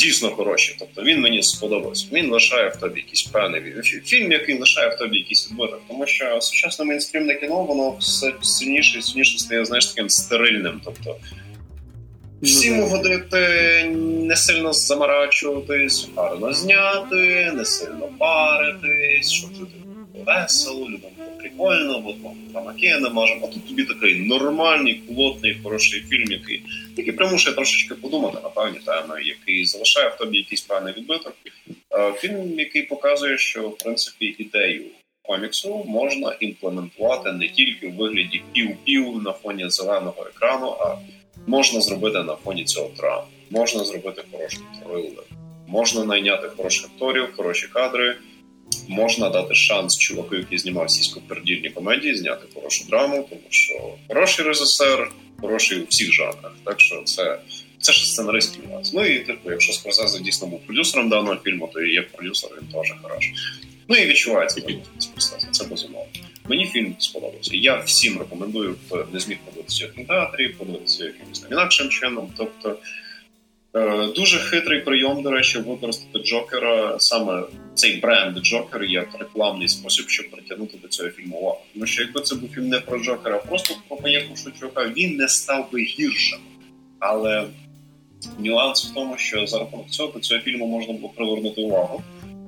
дійсно хороші. Тобто він мені сподобався. Він лишає в тобі якийсь певний фільм, який лишає в тобі якийсь відбиток. Тому що сучасне мейнстрімне кіно воно все сильніше і сильніше стає знаєш таким стерильним. Тобто Всім угодити, не сильно замарачуватись, гарно зняти, не сильно паритись, щоб люди весело, людям прикольно, бо тамаки не можемо. А тут тобі такий нормальний, плотний, хороший фільм, який який примушує трошечки подумати на певні теми, який залишає в тобі якийсь певний відбиток. Фільм, який показує, що в принципі ідею коміксу можна імплементувати не тільки у вигляді пів-пів на фоні зеленого екрану, а можна зробити на фоні цього драму. Можна зробити хороший трилер, можна найняти хороших акторів, хороші кадри. Можна дати шанс чуваку, який знімав сільськопердільні комедії, зняти хорошу драму, тому що хороший режисер, хороший у всіх жанрах. Так що це це ж сценаристський нюанс. Ну і типу, якщо Скорсезе дійсно був продюсером даного фільму, то і як продюсер він теж хороший. Ну і відчувається Скорсезе, це безумовно. Мені фільм сподобався. Я всім рекомендую, хто не зміг подивитися в кінотеатрі, подивитися якимось інакшим чином. Тобто дуже хитрий прийом, до речі, використати Джокера, саме цей бренд Джокер як рекламний спосіб, щоб притягнути до цього фільму увагу. Тому що якби це був фільм не про Джокера, а просто про поїхавши чувака, він не став би гіршим. Але нюанс в тому, що за рахунок цього до цього фільму можна було привернути увагу.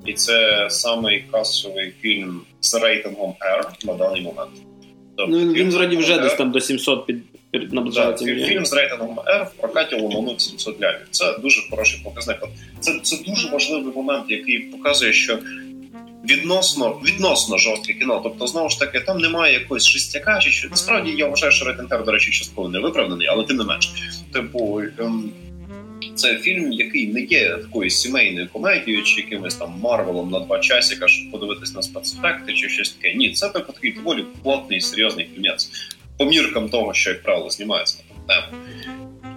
І це самий касовий фільм з рейтингом R на даний момент. Тобто, ну, Він вроді вже десь там до 700 під, під наближається. Да, фільм з рейтингом R в прокаті ломанув 700 лямів. Це дуже хороший показник. Це це дуже важливий момент, який показує, що відносно відносно жорстке кіно. Тобто, знову ж таки, там немає якогось шестяка чи що. Насправді я вважаю, що рейтинг R, до речі, частково не виправданий, але тим не менш. Типу. Ем, це фільм, який не є такою сімейною комедією, чи якимось там Марвелом на два часика, щоб подивитись на спецефекти чи щось таке. Ні, це типу такий доволі плотний серйозний фільмець. По міркам того, що як правило знімається на тему.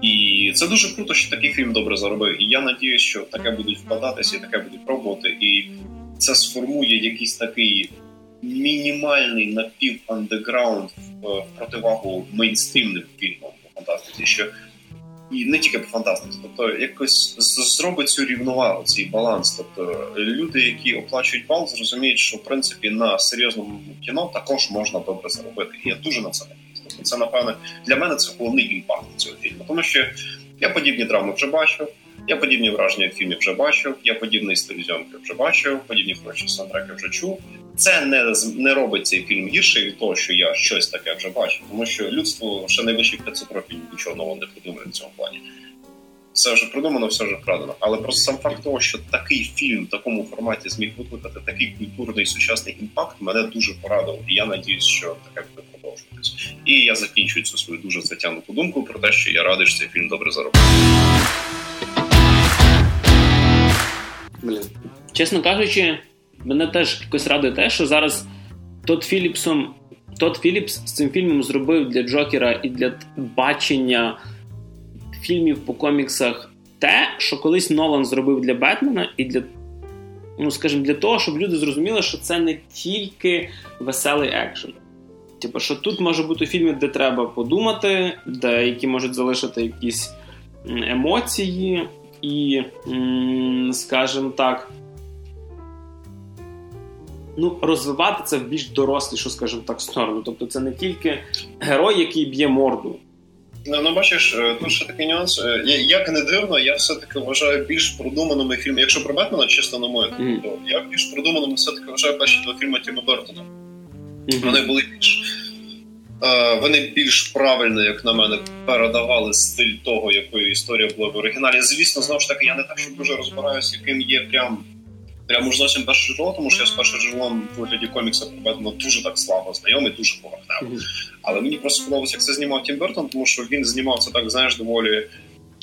І це дуже круто, що такий фільм добре заробив. І я надіюсь, що таке будуть вкладатися і таке будуть пробувати. І це сформує якийсь такий мінімальний напів-андеграунд в противагу мейнстрімним фільмам по фантастиці. що і не тільки по фантастиці, тобто якось зробить цю рівновагу, цей баланс. Тобто люди, які оплачують бал, зрозуміють, що в принципі на серйозному кіно також можна добре заробити. І я дуже на це Тобто це напевне для мене це головний impact цього фільму, тому що я подібні драми вже бачив. Я подібні враження в фільмі вже бачив, я подібний стиль зйомки вже бачив, подібні хороші саундтреки вже чув. Це не не робить цей фільм гірше від того, що я щось таке вже бачив, тому що людство ще найвищих 500 років нічого нового не придумає в цьому плані. Все вже придумано, все вже вкрадено. Але просто сам факт того, що такий фільм в такому форматі зміг викликати такий культурний сучасний імпакт, мене дуже порадив. І я надіюсь, що таке буде продовжуватись. І я закінчую цю свою дуже затягнуту думку про те, що я радий, що цей фільм добре заробив. Чесно кажучи, мене теж якось радує те, що зараз Тот Філіпсом. Тот Філіпс з цим фільмом зробив для Джокера і для бачення фільмів по коміксах те, що колись Нолан зробив для Бетмена, і для, ну скажімо, для того, щоб люди зрозуміли, що це не тільки веселий екшен. Типу, що тут може бути фільми, де треба подумати, де які можуть залишити якісь емоції, і, скажімо так, ну, розвивати це в більш дорослішу, скажімо так, сторону. Тобто це не тільки герой, який б'є морду. Ну, ну бачиш, е, тут ще такий нюанс. Е, як не дивно, я все-таки вважаю більш продуманими фільми. Якщо про Бетмена, чисто на мою mm. то я більш продуманими все-таки вважаю перші два фільми Тіма Бертона. Mm-hmm. Вони були більш Е, вони більш правильно, як на мене, передавали стиль того, якою історія була в оригіналі. Звісно, знову ж таки, я не так, що дуже розбираюся, яким є прям прям уж зовсім перше джерело, тому що я з першим джерелом в вигляді комікса проведено дуже так слабо знайомий, дуже поверхнево. Але мені просто сподобалося, як це знімав Тім Бертон, тому що він знімав це так, знаєш, доволі.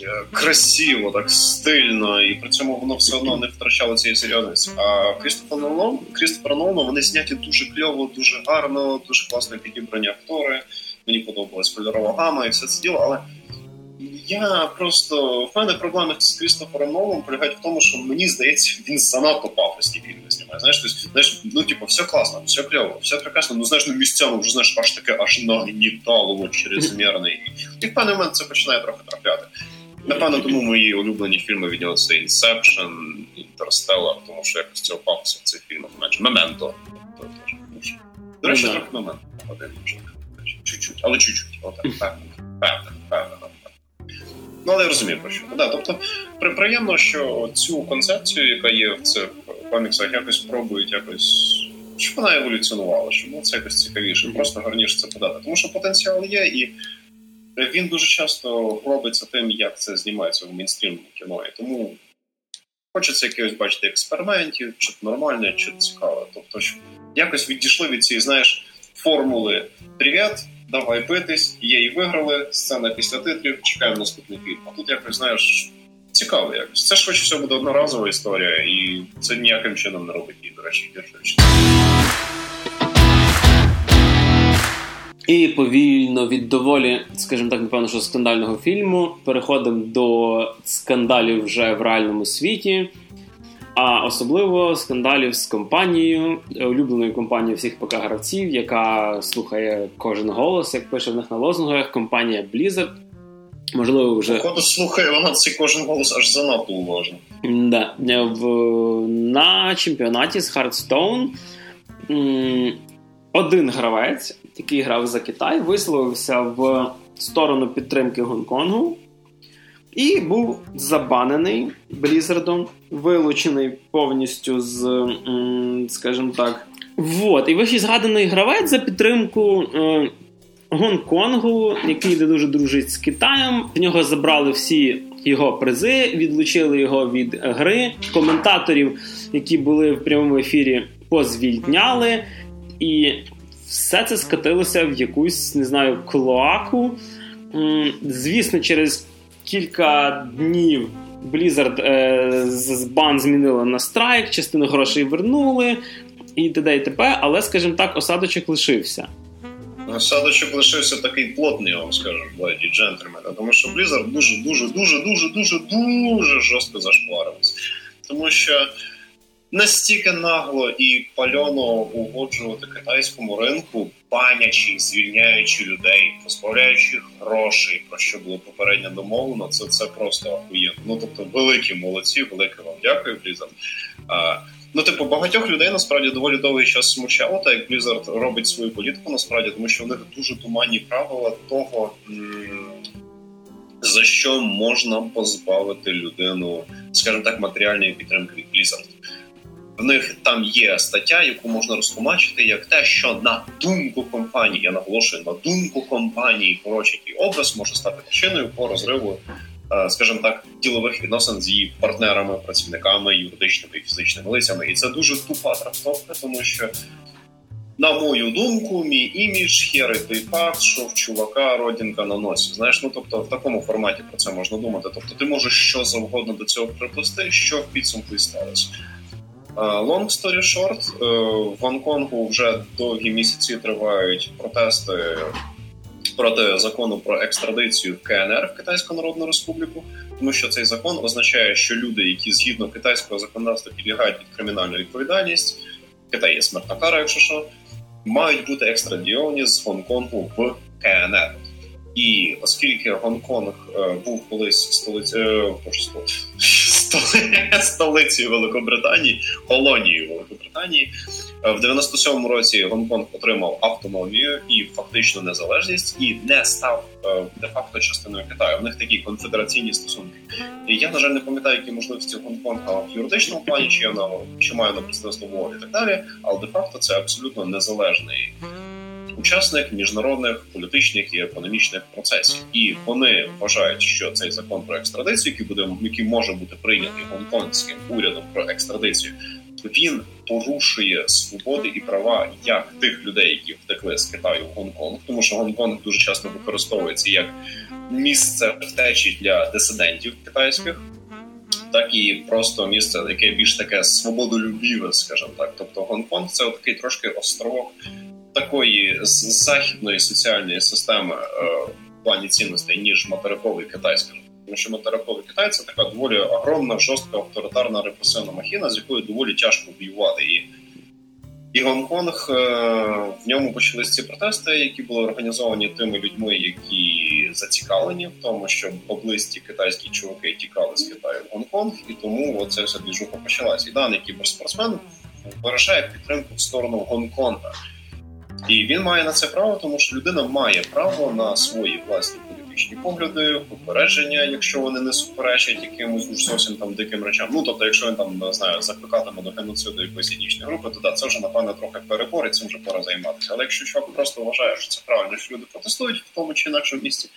Е, красиво, так стильно, і при цьому воно все одно не втрачало цієї серйозності. А Крістофер Нолан, Крістофер Нолан, вони зняті дуже кльово, дуже гарно, дуже класно підібрані актори. Мені подобалась кольорова гама і все це діло, але я просто в мене проблеми з Крістофером Нолом полягають в тому, що мені здається, він занадто пафосні фільми знімає. Знаєш, тобто, знаєш, ну типу, все класно, все кльово, все прекрасно. Ну знаєш, ну місцями вже знаєш, аж таке аж нагнітало чрезмірне. І в певний момент це починає трохи трапляти. Напевно, тому мої улюблені фільми від нього це Inception, Interstellar, тому що якось цього пафосу в цих фільмах менше. Мементо. До речі, трохи момент один. Чуть-чуть, але чуть-чуть. Отак, певно, певно, певно. Ну, але я розумію про що. Да, Тобто, приємно, що цю концепцію, яка є в цих коміксах, якось пробують якось. Щоб вона еволюціонувала, щоб було це якось цікавіше, просто гарніше це подати. Тому що потенціал є, і він дуже часто робиться тим, як це знімається в мейнстрімному кіно. І тому хочеться якихось бачити експериментів, чи нормальне, чи цікаве. Тобто, щоб якось відійшли від цієї, знаєш, формули Привіт, давай битись, і виграли. Сцена після титрів, чекаємо наступний фільм. А тут якось знаєш. Цікаво якось. Це швидше всього буде одноразова історія, і це ніяким чином не робить її, до речі, гірше. І повільно від доволі, скажімо так, напевно, що скандального фільму переходимо до скандалів вже в реальному світі, а особливо скандалів з компанією, улюбленою компанією всіх ПК гравців, яка слухає кожен голос, як пише в них на лозунгах, компанія Blizzard. Можливо, вже Походу, слухає вона цей кожен голос аж занадто уважно. Да. В, На чемпіонаті з Hearthstone один гравець, який грав за Китай, висловився в сторону підтримки Гонконгу і був забанений Блізардом, вилучений повністю з, скажімо так. Вот. І вищий згаданий гравець за підтримку е, Гонконгу, який не дуже дружить з Китаєм. В нього забрали всі його призи, відлучили його від гри. Коментаторів, які були в прямому ефірі, позвільняли. І все це скатилося в якусь, не знаю, клоаку. Звісно, через кілька днів Blizzard е, з бан змінила на страйк, частину грошей вернули і т.д. і т.п., але, скажімо так, осадочок лишився. Осадочок лишився такий плотний, я вам скажу, леді джентльмена, тому що Blizzard дуже, дуже, дуже, дуже, дуже, дуже жорстко зашкварився. Тому що настільки нагло і пальоно угоджувати китайському ринку, панячи, звільняючи людей, позбавляючи грошей, про що було попередньо домовлено, це це просто охуєнно. Ну тобто, великі молодці, велике вам дякую, Blizzard. А, Ну, типу, багатьох людей насправді доволі довгий час смущало, так як Blizzard робить свою політику, насправді, тому що в них дуже туманні правила того, за що можна позбавити людину, скажімо так, матеріальної підтримки від Blizzard. В них там є стаття, яку можна розтлумачити як те, що на думку компанії, я наголошую на думку компанії, коротше, який образ може стати причиною по розриву, е, скажімо так, ділових відносин з її партнерами, працівниками, юридичними і фізичними лицями. І це дуже тупа трактовка, тому що. На мою думку, мій імідж херить той факт, що в чувака родинка на носі. Знаєш, ну тобто в такому форматі про це можна думати. Тобто, ти можеш що завгодно до цього приплести, що в підсумку і сталося. Long story short, е, в Гонконгу вже довгі місяці тривають протести проти закону про екстрадицію в КНР в Китайську Народну Республіку, тому що цей закон означає, що люди, які згідно китайського законодавства підлягають під кримінальну відповідальність, Китай є смертна кара, якщо що, мають бути екстрадіовані з Гонконгу в КНР. І оскільки Гонконг е, був колись столицею <laughs> столицею Великобританії, колонією Великобританії, е, в 97-му році Гонконг отримав автономію і фактично незалежність, і не став е, де-факто частиною Китаю. В них такі конфедераційні стосунки. І я на жаль не пам'ятаю, які можливості Гонконга в юридичному плані, чи я на чи маю на представництво мови і так далі, але де-факто це абсолютно незалежний учасник міжнародних політичних і економічних процесів, і вони вважають, що цей закон про екстрадицію, який буде який може бути прийнятий гонконгським урядом про екстрадицію, він порушує свободи і права як тих людей, які втекли з Китаю в Гонконг, тому що Гонконг дуже часто використовується як місце втечі для дисидентів китайських. Так і просто місце, яке більш таке свободолюбіве, скажімо так. Тобто Гонконг це такий трошки островок такої західної соціальної системи е, в плані цінностей, ніж материковий китайський. Тому що материковий Китай це така доволі огромна, жорстка авторитарна репресивна махіна, з якою доволі тяжко воювати. І і Гонконг е, в ньому почалися ці протести, які були організовані тими людьми, які зацікавлені в тому, щоб поблизькі китайські чуваки тікали з Китаю в Гонконг, і тому оце вся двіжуха почалася. І даний кіберспортсмен виражає підтримку в сторону Гонконга. І він має на це право, тому що людина має право на свої власні політичні погляди, попередження, якщо вони не суперечать якимось уж зовсім там диким речам. Ну тобто, якщо він там не знаю, закликатиме до геноциду якоїсь етнічної групи, то да, це вже напевне трохи перебор і цим вже пора займатися. Але якщо чувак просто вважає, що це правильно, що люди протестують в тому чи інакшому місці.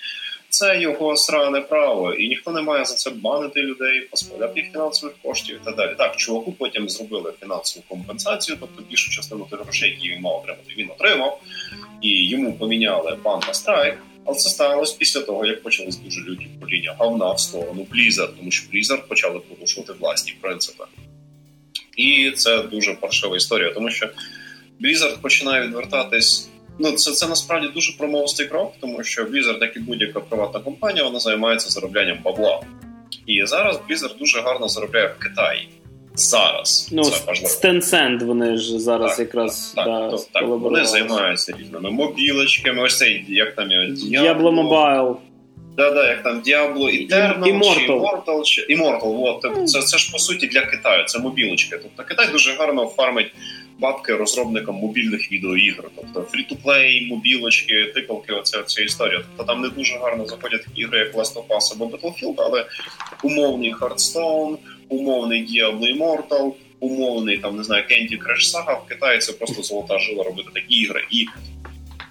Це його сране право, і ніхто не має за це банити людей, позбавляти їх фінансових коштів і так далі. Так, чуваку потім зробили фінансову компенсацію, тобто більшу частину тих грошей, які він мав отримати, він отримав, і йому поміняли бан на страйк. Але це сталося після того, як почались дуже люті поління говна в сторону Blizzard, тому що Blizzard почали порушувати власні принципи. І це дуже паршива історія, тому що Blizzard починає відвертатись. Ну, це це насправді дуже промовистий крок, тому що Blizzard, як і будь-яка приватна компанія, вона займається зароблянням бабла. І зараз Blizzard дуже гарно заробляє в Китаї. Зараз ну, це важливо. з Tencent вони ж зараз так, якраз так, да, так, так, вони займаються різними мобілочками. Ось цей як там Diablo Mobile. Да, да, як там Diablo Eternal, Immortal. чи Immortal, чи Immortal, от, тобто це, це ж по суті для Китаю, це мобілочки. Тобто Китай дуже гарно фармить бабки розробникам мобільних відеоігр, тобто фрі-ту-плей, мобілочки, тикалки, оця ця історія. Тобто там не дуже гарно заходять ігри, як Last of Us або Battlefield, але умовний Hearthstone, умовний Diablo Immortal, умовний там не знаю Candy Crush Saga в Китаї це просто золота жила робити такі ігри. І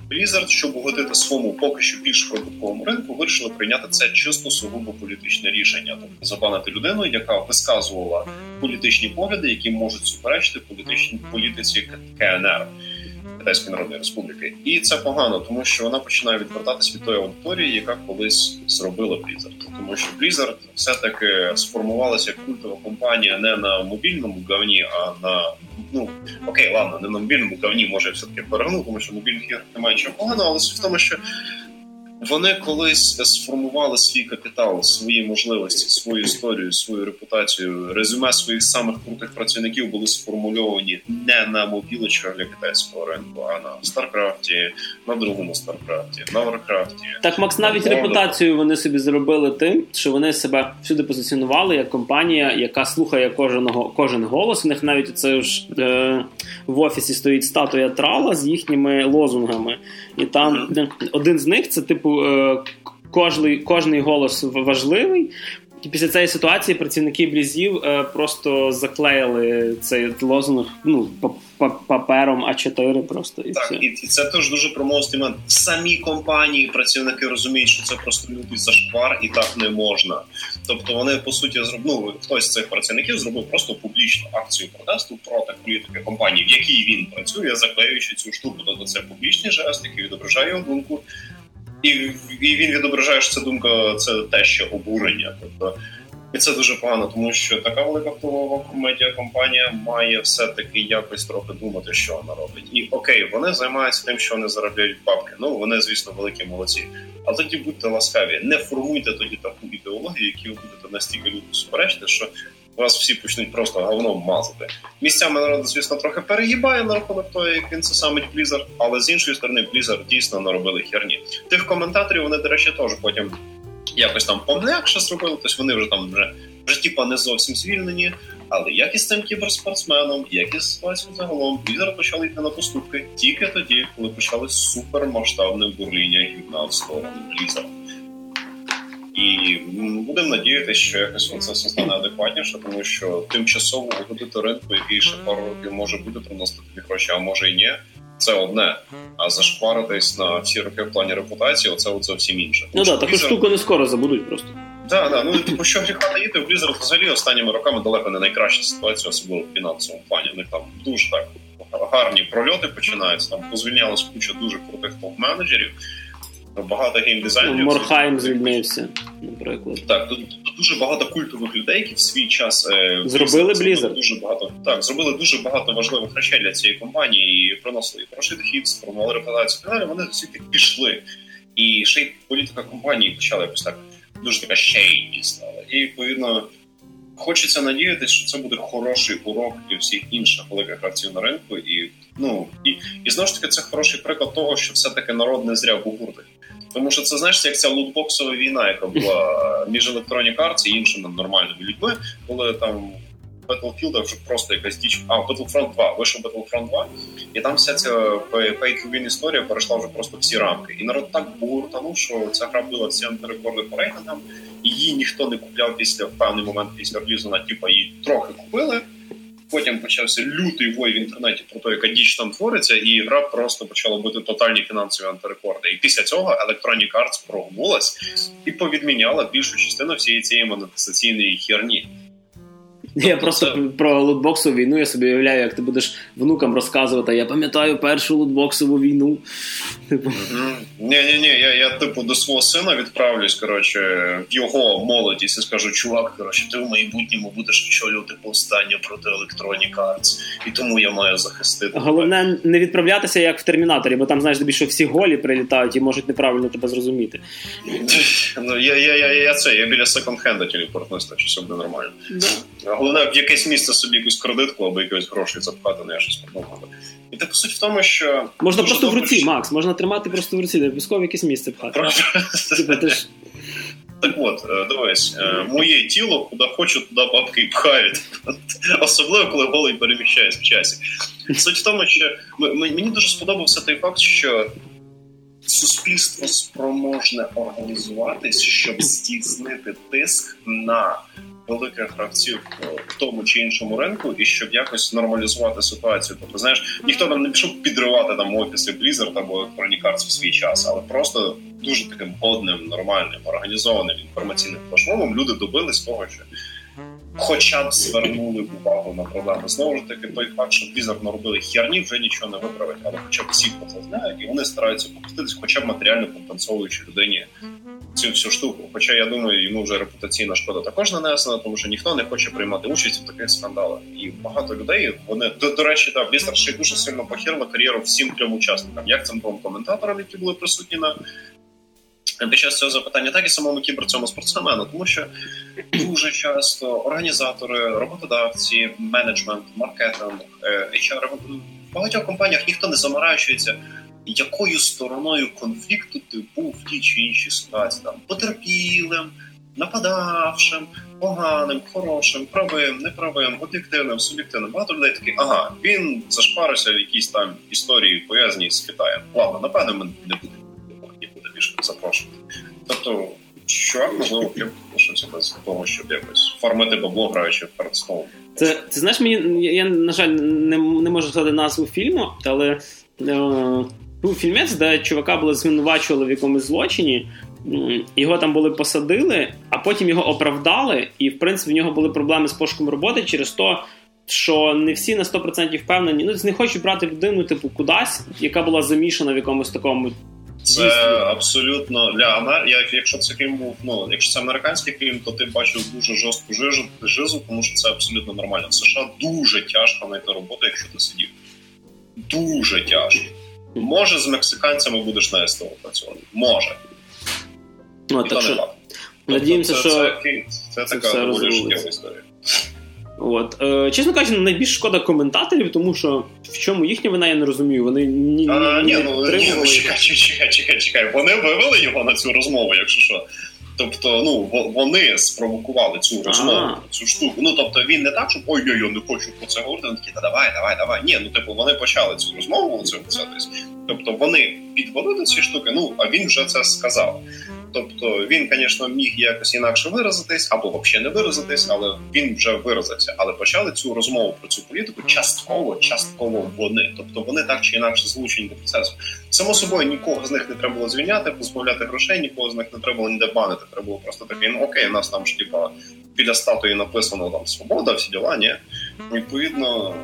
Blizzard, щоб угодити своєму поки що більш прибутковому ринку, вирішили прийняти це чисто сугубо політичне рішення, тобто забанити людину, яка висказувала політичні погляди, які можуть суперечити політичній політиці КНР. Китайської Народної Республіки, і це погано, тому що вона починає відвертатись від тої аудиторії, яка колись зробила Blizzard. Тому що Blizzard все-таки сформувалася як культова компанія не на мобільному говні, а на ну окей, ладно, не на мобільному говні може все таки перегнув, тому що мобільних ігр немає чого поганого, але суть в тому, що вони колись сформували свій капітал, свої можливості, свою історію, свою репутацію. Резюме своїх самих крутих працівників були сформульовані не на мобілочках для китайського ринку, а на Старкрафті, на другому Старкрафті, на Варкрафті. Так, Макс, навіть репутацію вони собі зробили тим, що вони себе всюди позиціонували як компанія, яка слухає кожного кожен голос. У них навіть це ж е, в офісі стоїть статуя трала з їхніми лозунгами, і там mm-hmm. один з них це типу. Кожний кожний голос важливий. І після цієї ситуації працівники блізів е, просто заклеїли цей лозунг ну, папером А4 просто. І так, все. і це теж дуже промовистий момент. Самі компанії, працівники розуміють, що це просто лютий зашквар, і так не можна. Тобто вони, по суті, зробили, ну, хтось з цих працівників зробив просто публічну акцію протесту проти політики компанії, в якій він працює, заклеюючи цю штуку. Тобто це публічний жест, який відображає його думку. І і він відображає, що ця думка це те, що обурення. Тобто, і це дуже погано, тому що така велика впливова медіакомпанія має все-таки якось трохи думати, що вона робить. І окей, вони займаються тим, що вони заробляють бабки. Ну вони, звісно, великі молодці. Але тоді будьте ласкаві, не формуйте тоді таку ідеологію, які ви будете настільки люто суперечити, що вас всі почнуть просто говном мазати. Місцями народ, звісно, трохи перегибає на рахунок того, як він це саме Blizzard, але з іншої сторони, Blizzard дійсно наробили херні. Тих коментаторів вони, до речі, теж потім якось там пом'якше зробили, тобто вони вже там вже вже типа не зовсім звільнені. Але як із цим кіберспортсменом, як із ситуацією загалом, Blizzard почали йти на поступки тільки тоді, коли почали супермасштабне бурління гівна в. І будемо надіятися, що якось це все стане адекватніше, тому що тимчасово виходити ринку, який ще пару років може бути приносити тобі гроші, а може і ні. Це одне, а зашкваритись на всі роки в плані репутації, оце от зовсім інше. Ну так, таку Blizzard... штуку не скоро забудуть просто. Так, так, ну типу, що гріха таїти, в Blizzard взагалі останніми роками далеко не найкраща ситуація, особливо в фінансовому плані. У них там дуже так гарні прольоти починаються. Там позвільнялась куча дуже крутих топ-менеджерів багато геймдизайнерів. Морхайм звільнився, наприклад. Так, тут дуже багато культових людей, які в свій час е, зробили Blizzard. Дуже багато так, зробили дуже багато важливих речей для цієї компанії і приносили і хороший дохід, сформували репутацію. і далі. Вони всі так пішли. І ще й політика компанії почала якось так дуже така шейні стала. І відповідно. Хочеться надіятися, що це буде хороший урок для всіх інших великих гравців на ринку, і ну і і знову ж таки це хороший приклад того, що все таки народ не зря бугуртить. Тому що це знаєш, як ця лутбоксова війна, яка була <laughs> між Electronic Arts і іншими нормальними людьми, коли там Battlefield вже просто якась діч. А, Battlefront 2, вийшов Battlefront 2, і там вся ця pay-to-win історія перейшла вже просто всі рамки. І народ так буртанув, що ця гра била всі антирекорди по рейтингам, її ніхто не купляв після в певний момент після релізу, на типа її трохи купили. Потім почався лютий вой в інтернеті про те, яка діч там твориться, і гра просто почала бути тотальні фінансові антирекорди. І після цього Electronic Arts прогнулась і повідміняла більшу частину всієї цієї монетизаційної херні. Я просто про лутбоксову війну я собі уявляю, як ти будеш внукам розказувати. Я пам'ятаю першу лутбоксову війну. Типу. Ні, ні, ні, я, я типу до свого сина відправлюсь коротше, в його молодість і скажу, чувак, коротше, ти в майбутньому будеш очолювати повстання проти Electronic Arts, і тому я маю захистити. Головне не відправлятися як в термінаторі, бо там знаєш, що всі голі прилітають і можуть неправильно тебе зрозуміти. <laughs> Ну я я, я, я це я біля секонд-хенда телепортнусь, так що все буде нормально. Головне в якесь місце собі якусь кредитку або якось грошей запхати, не щось подумати. І так суть в тому, що можна просто в руці, що... Макс, можна тримати просто в руці, не обов'язково якесь місце пхати. Типу, так от, е, дивись, е, моє тіло, куди хочу, туди бабки і пхають. Особливо, коли голий переміщається в часі. Суть в тому, що мені дуже сподобався той факт, що суспільство спроможне організуватись, щоб здійснити тиск на великих гравців в тому чи іншому ринку, і щоб якось нормалізувати ситуацію. Тобто, знаєш, ніхто там не пішов підривати там офіси Blizzard або Electronic Arts в свій час, але просто дуже таким годним, нормальним, організованим інформаційним флешмобом люди добились того, що. Хоча б звернули увагу на проблеми. Знову ж таки, той факт, що Blizzard наробили херні, вже нічого не виправить, але хоча б всі про це знають, і вони стараються попуститись, хоча б матеріально компенсовуючи людині цю всю штуку. Хоча я думаю, йому вже репутаційна шкода також нанесена, тому що ніхто не хоче приймати участь в таких скандалах. І багато людей вони до, до речі, да, Blizzard ще дуже сильно похерила кар'єру всім трьом учасникам, як цим двом коментаторам, які були присутні на. Під час цього запитання, так і самому кібер цьому спортсмену, тому що дуже часто організатори, роботодавці, менеджмент, маркетинг, е, HR, в багатьох компаніях ніхто не заморачується якою стороною конфлікту ти був в тій чи іншій ситуації там потерпілим, нападавшим, поганим, хорошим, правим, неправим, об'єктивним, суб'єктивним. Багато людей такі, ага, він зашпарився в якійсь там історії пов'язаній з Китаєм. Ладно, напевно, ми не будемо нікуди більше запрошувати. Тобто, що можливо, я пишуся без того, щоб якось формити бабло, граючи перед столом. Це це знаєш, мені я, на жаль не не можу сказати назву фільму, але е, був фільмець, де чувака були звинувачували в якомусь злочині. Його там були посадили, а потім його оправдали, і в принципі в нього були проблеми з пошуком роботи через те, що не всі на 100% впевнені. Ну, не хочуть брати людину, типу, кудись, яка була замішана в якомусь такому. Це абсолютно для Амер... Якщо це фільм був, ну якщо це американський фільм, то ти бачив дуже жорстку жижу, жизу, тому що це абсолютно нормально. В США дуже тяжко знайти роботу, якщо ти сидів. Дуже тяжко. Може, з мексиканцями будеш на СТО працювати. Може. Ну, так що... Надіємося, це, що це, це, це така доволі життєва історія. От. Е, Чесно кажучи, найбільш шкода коментаторів, тому що в чому їхня вина, я не розумію. Вони ні, а, ні, ну, ні, ну чекай, чекай, чекай, чекай. Вони вивели його на цю розмову, якщо що. Тобто, ну вони спровокували цю розмову, ага. цю штуку. Ну тобто він не так, що ой-ой-ой, не хочу про це говорити. Він такий, та давай, давай, давай. Ні, ну типу вони почали цю розмову це. Тобто вони підвели до ці штуки. Ну а він вже це сказав. Тобто він, звісно, міг якось інакше виразитись або взагалі не виразитись, але він вже виразився. Але почали цю розмову про цю політику частково, частково вони. Тобто вони так чи інакше залучені до процесу. Само собою нікого з них не треба було звільняти, позбавляти грошей, нікого з них не треба було ніде банити. Треба було просто такий, ну окей, у нас там ж типа біля статуї написано там свобода, всі діла, ні. Відповідно.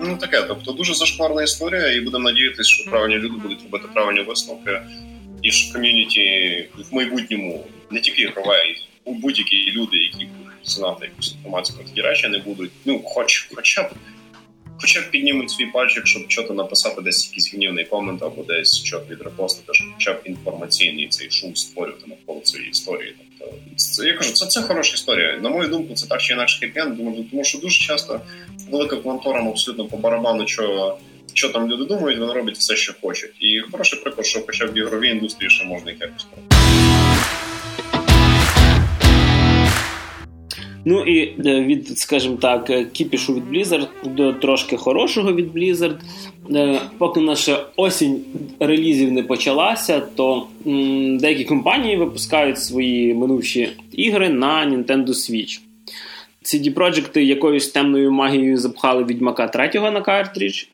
Ну таке, тобто дуже зашкварна історія, і будемо надіятися, що правильні люди будуть робити правильні висновки і ж ком'юніті в майбутньому не тільки ігрова, і будь-які люди, які будуть знати якусь інформацію про такі речі, не будуть. Ну, хоч хоча б хоча б піднімуть свій пальчик, щоб щось написати десь якийсь гнівний комент або десь щось відрепостити, щоб хоча б інформаційний цей шум створювати навколо цієї історії. Тобто, це я кажу, це це хороша історія. На мою думку, це так чи інакше хеппі тому, що дуже часто велика конторам абсолютно по барабану, що що там люди думають, вони роблять все, що хочуть. І хороший приклад, що хоча б в ігровій індустрії ще можна якось Ну і е, від, скажімо так, е, кіпішу від Blizzard до трошки хорошого від Blizzard. Е, поки наша осінь релізів не почалася, то деякі компанії випускають свої минувші ігри на Nintendo Switch. CD Projekt якоюсь темною магією запхали Відьмака 3 на картридж.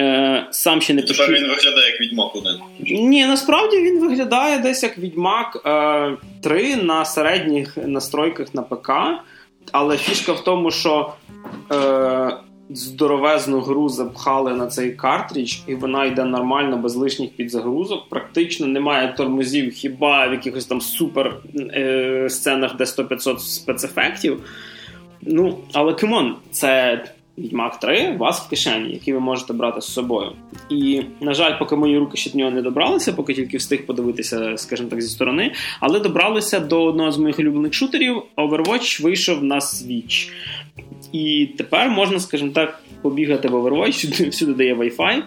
Е, Сам ще не Тепер він виглядає як Відьмак 1. Ні, насправді він виглядає десь як Відьмак е, 3 на середніх настройках на ПК. Але фішка в тому, що е, здоровезну гру запхали на цей картридж, і вона йде нормально, без лишніх підзагрузок. Практично немає тормозів, хіба в якихось там супер е, сценах, де 100-500 спецефектів. Ну, але кемон, це Відьмак 3 у вас в кишені, який ви можете брати з собою. І, на жаль, поки мої руки ще до нього не добралися, поки тільки встиг подивитися, скажімо так, зі сторони, але добралися до одного з моїх улюблених шутерів. Overwatch вийшов на Switch. І тепер можна, скажімо так, побігати в Overwatch, <laughs> всюди де є Wi-Fi.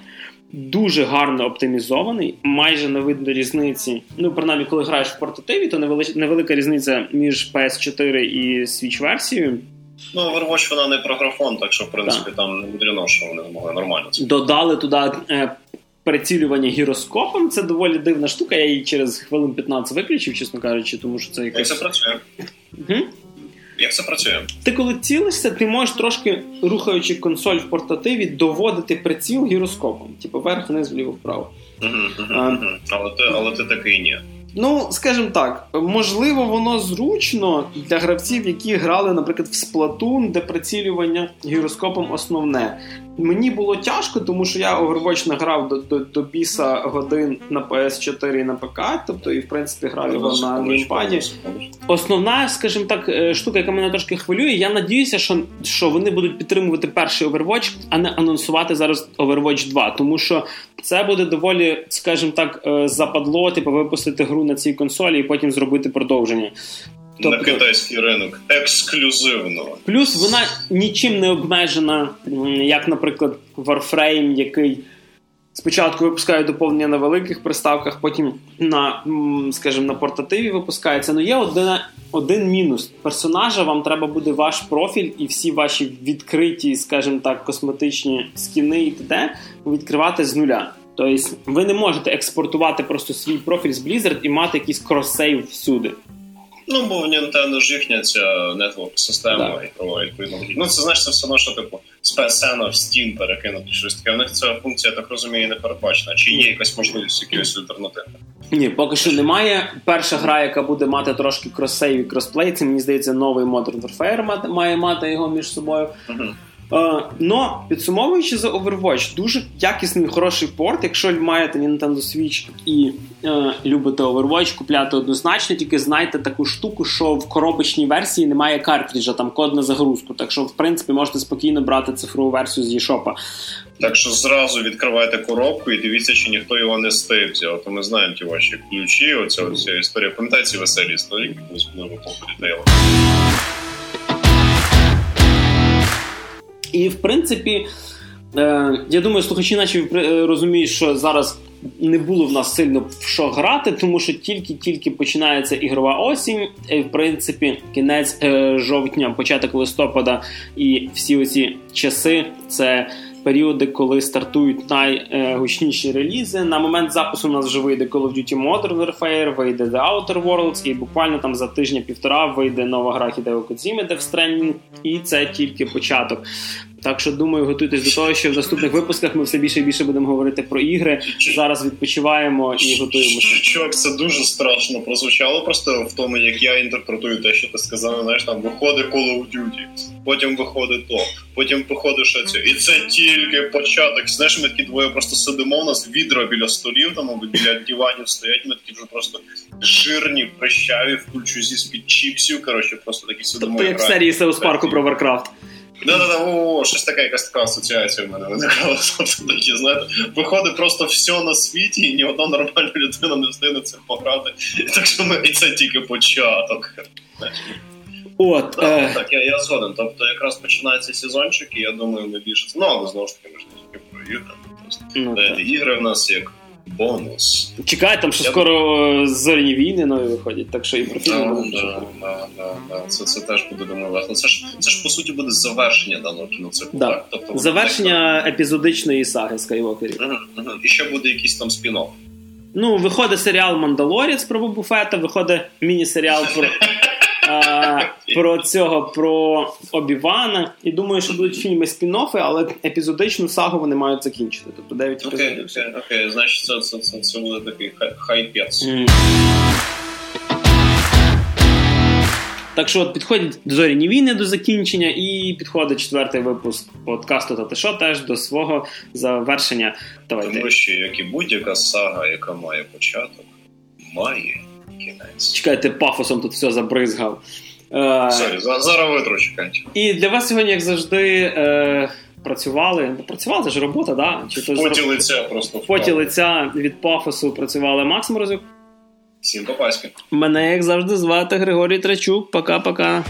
Дуже гарно оптимізований, майже не видно різниці. Ну, принаймні, коли граєш в портативі, то невелика різниця між PS4 і Switch версією. Ну, Overwatch вона не про графон, так що, в принципі, так. там не мудрено, що вони могли нормально. Додали туди е, прицілювання гіроскопом. Це доволі дивна штука. Я її через хвилин 15 виключив, чесно кажучи, тому що це якось... Як це працює? Угу. Як це працює? Ти коли цілишся, ти можеш трошки, рухаючи консоль в портативі, доводити приціл гіроскопом. Типу вверх, вниз, вліво, вправо. Угу, угу, а, угу. Але ти, але ти такий ні. Ну, скажімо так, можливо, воно зручно для гравців, які грали, наприклад, в Splatoon, де прицілювання гіроскопом основне. Мені було тяжко, тому що я Overwatch награв до до, до біса годин на PS4 і на ПК, тобто і в принципі грав його на геймпаді. Основна, скажімо так, е, штука, яка мене трошки хвилює, я надіюся, що що вони будуть підтримувати перший Overwatch, а не анонсувати зараз Overwatch 2, тому що це буде доволі, скажімо так, е, западло, типу, випустити гру на цій консолі і потім зробити продовження. Тобто, на китайський ринок ексклюзивно. Плюс вона нічим не обмежена, як, наприклад, Warframe, який спочатку випускає доповнення на великих приставках, потім на, скажімо, на портативі випускається. Ну є один, один мінус. Персонажа вам треба буде ваш профіль і всі ваші відкриті, скажімо так, косметичні скіни і т.д. відкривати з нуля. Тобто ви не можете експортувати просто свій профіль з Blizzard і мати якийсь кросейв всюди. Ну, бо в Nintendo ж їхня ця нетворк система ігрова, відповідно. Ну, це значить, це все одно, що типу з PSN в Steam перекинути щось таке. В них ця функція, я так розумію, не передбачена. Чи є якась можливість якоїсь альтернативи? Ні, поки що немає. Перша гра, яка буде мати трошки кроссейв і кросплей, це мені здається, новий Modern Warfare має мати його між собою. Uh-huh. Uh, но підсумовуючи за Overwatch, дуже якісний хороший порт. Якщо маєте Nintendo Switch і uh, любите Overwatch, купляти однозначно, тільки знайте таку штуку, що в коробочній версії немає картриджа, там код на загрузку. Так що, в принципі, можете спокійно брати цифрову версію з eShop. Так що зразу відкривайте коробку і дивіться, чи ніхто його не стив взяв. То ми знаємо ті ваші ключі. Оця оця історія. Пам'ятаєте веселі історії, коли ми полетіли. І в принципі, е, я думаю, слухачі наші е, розуміють, що зараз не було в нас сильно в що грати, тому що тільки-тільки починається ігрова осінь, і в принципі, кінець е, жовтня, початок листопада і всі оці часи це. Періоди, коли стартують найгучніші релізи. На момент запису у нас вже вийде Call of Duty Modern Warfare, вийде The Outer Worlds, і буквально там за тижня-півтора вийде нова гра Hideo Kojima Death Stranding, і це тільки початок. Так що думаю, готуйтесь до того, що в наступних випусках ми все більше і більше будемо говорити про ігри. Зараз відпочиваємо і готуємося. Чувак, це дуже страшно прозвучало просто в тому, як я інтерпретую те, що ти сказав. Знаєш, там виходить Call of Duty, потім виходить то, потім виходить ще це. І це тільки початок. Знаєш, ми такі двоє просто сидимо. У нас відра біля столів, там або біля диванів стоять. Ми такі вже просто жирні, прищаві, в кульчузі з під чіпсів. Коротше, просто такі сидимо. Тобто як в серії Сеус Парку про Варкрафт. Да-да-да, о, щось така якась така асоціація в мене виникала. <laughs> такі, знаєте, виходить просто все на світі, і ні одна нормальна людина не встигне це пограти. І так що ми, і це тільки початок. От, так, е... так, я я згоден. Тобто якраз починається сезончик, і я думаю, ми більше Ну, але знову ж таки, ми ж не тільки про ігри. Просто, ну, ігри в нас як бонус. Чекай, там що Я скоро зоряні війни нові виходять, так що і про фільми Да, да, да, да, да. Це, це теж буде думаю. Це ж це ж по суті буде завершення даного кіноциклу. Да. Так? Тобто Завершення епізодичної саги Скайвокерів. так-. І ще буде якийсь там спін-офф. Ну, виходить серіал Мандалорець про Бобу Фета, виходить міні-серіал про, <laughs> про цього, про Обівана. І думаю, що будуть фільми спін-оффи, але епізодичну сагу вони мають закінчити. Тобто 9 Окей, епізодів. окей, окей. Значить, це, це, це, це буде такий хай- хайпець. М. Так що от підходять зоряні війни до закінчення, і підходить четвертий випуск подкасту та ти що теж до свого завершення. Давайте. Тому що як і будь-яка сага, яка має початок, має кінець. Чекайте, пафосом тут все забризгав. Е, Sorry, зараз витру чекайте. І для вас сьогодні, як завжди, е, працювали. Працювали, це ж робота, да? Чи то в поті ж лиця просто в поті лиця від пафосу працювали Макс Морозюк. Всім попаськи. Мене, як завжди, звати Григорій Трачук. Пока-пока.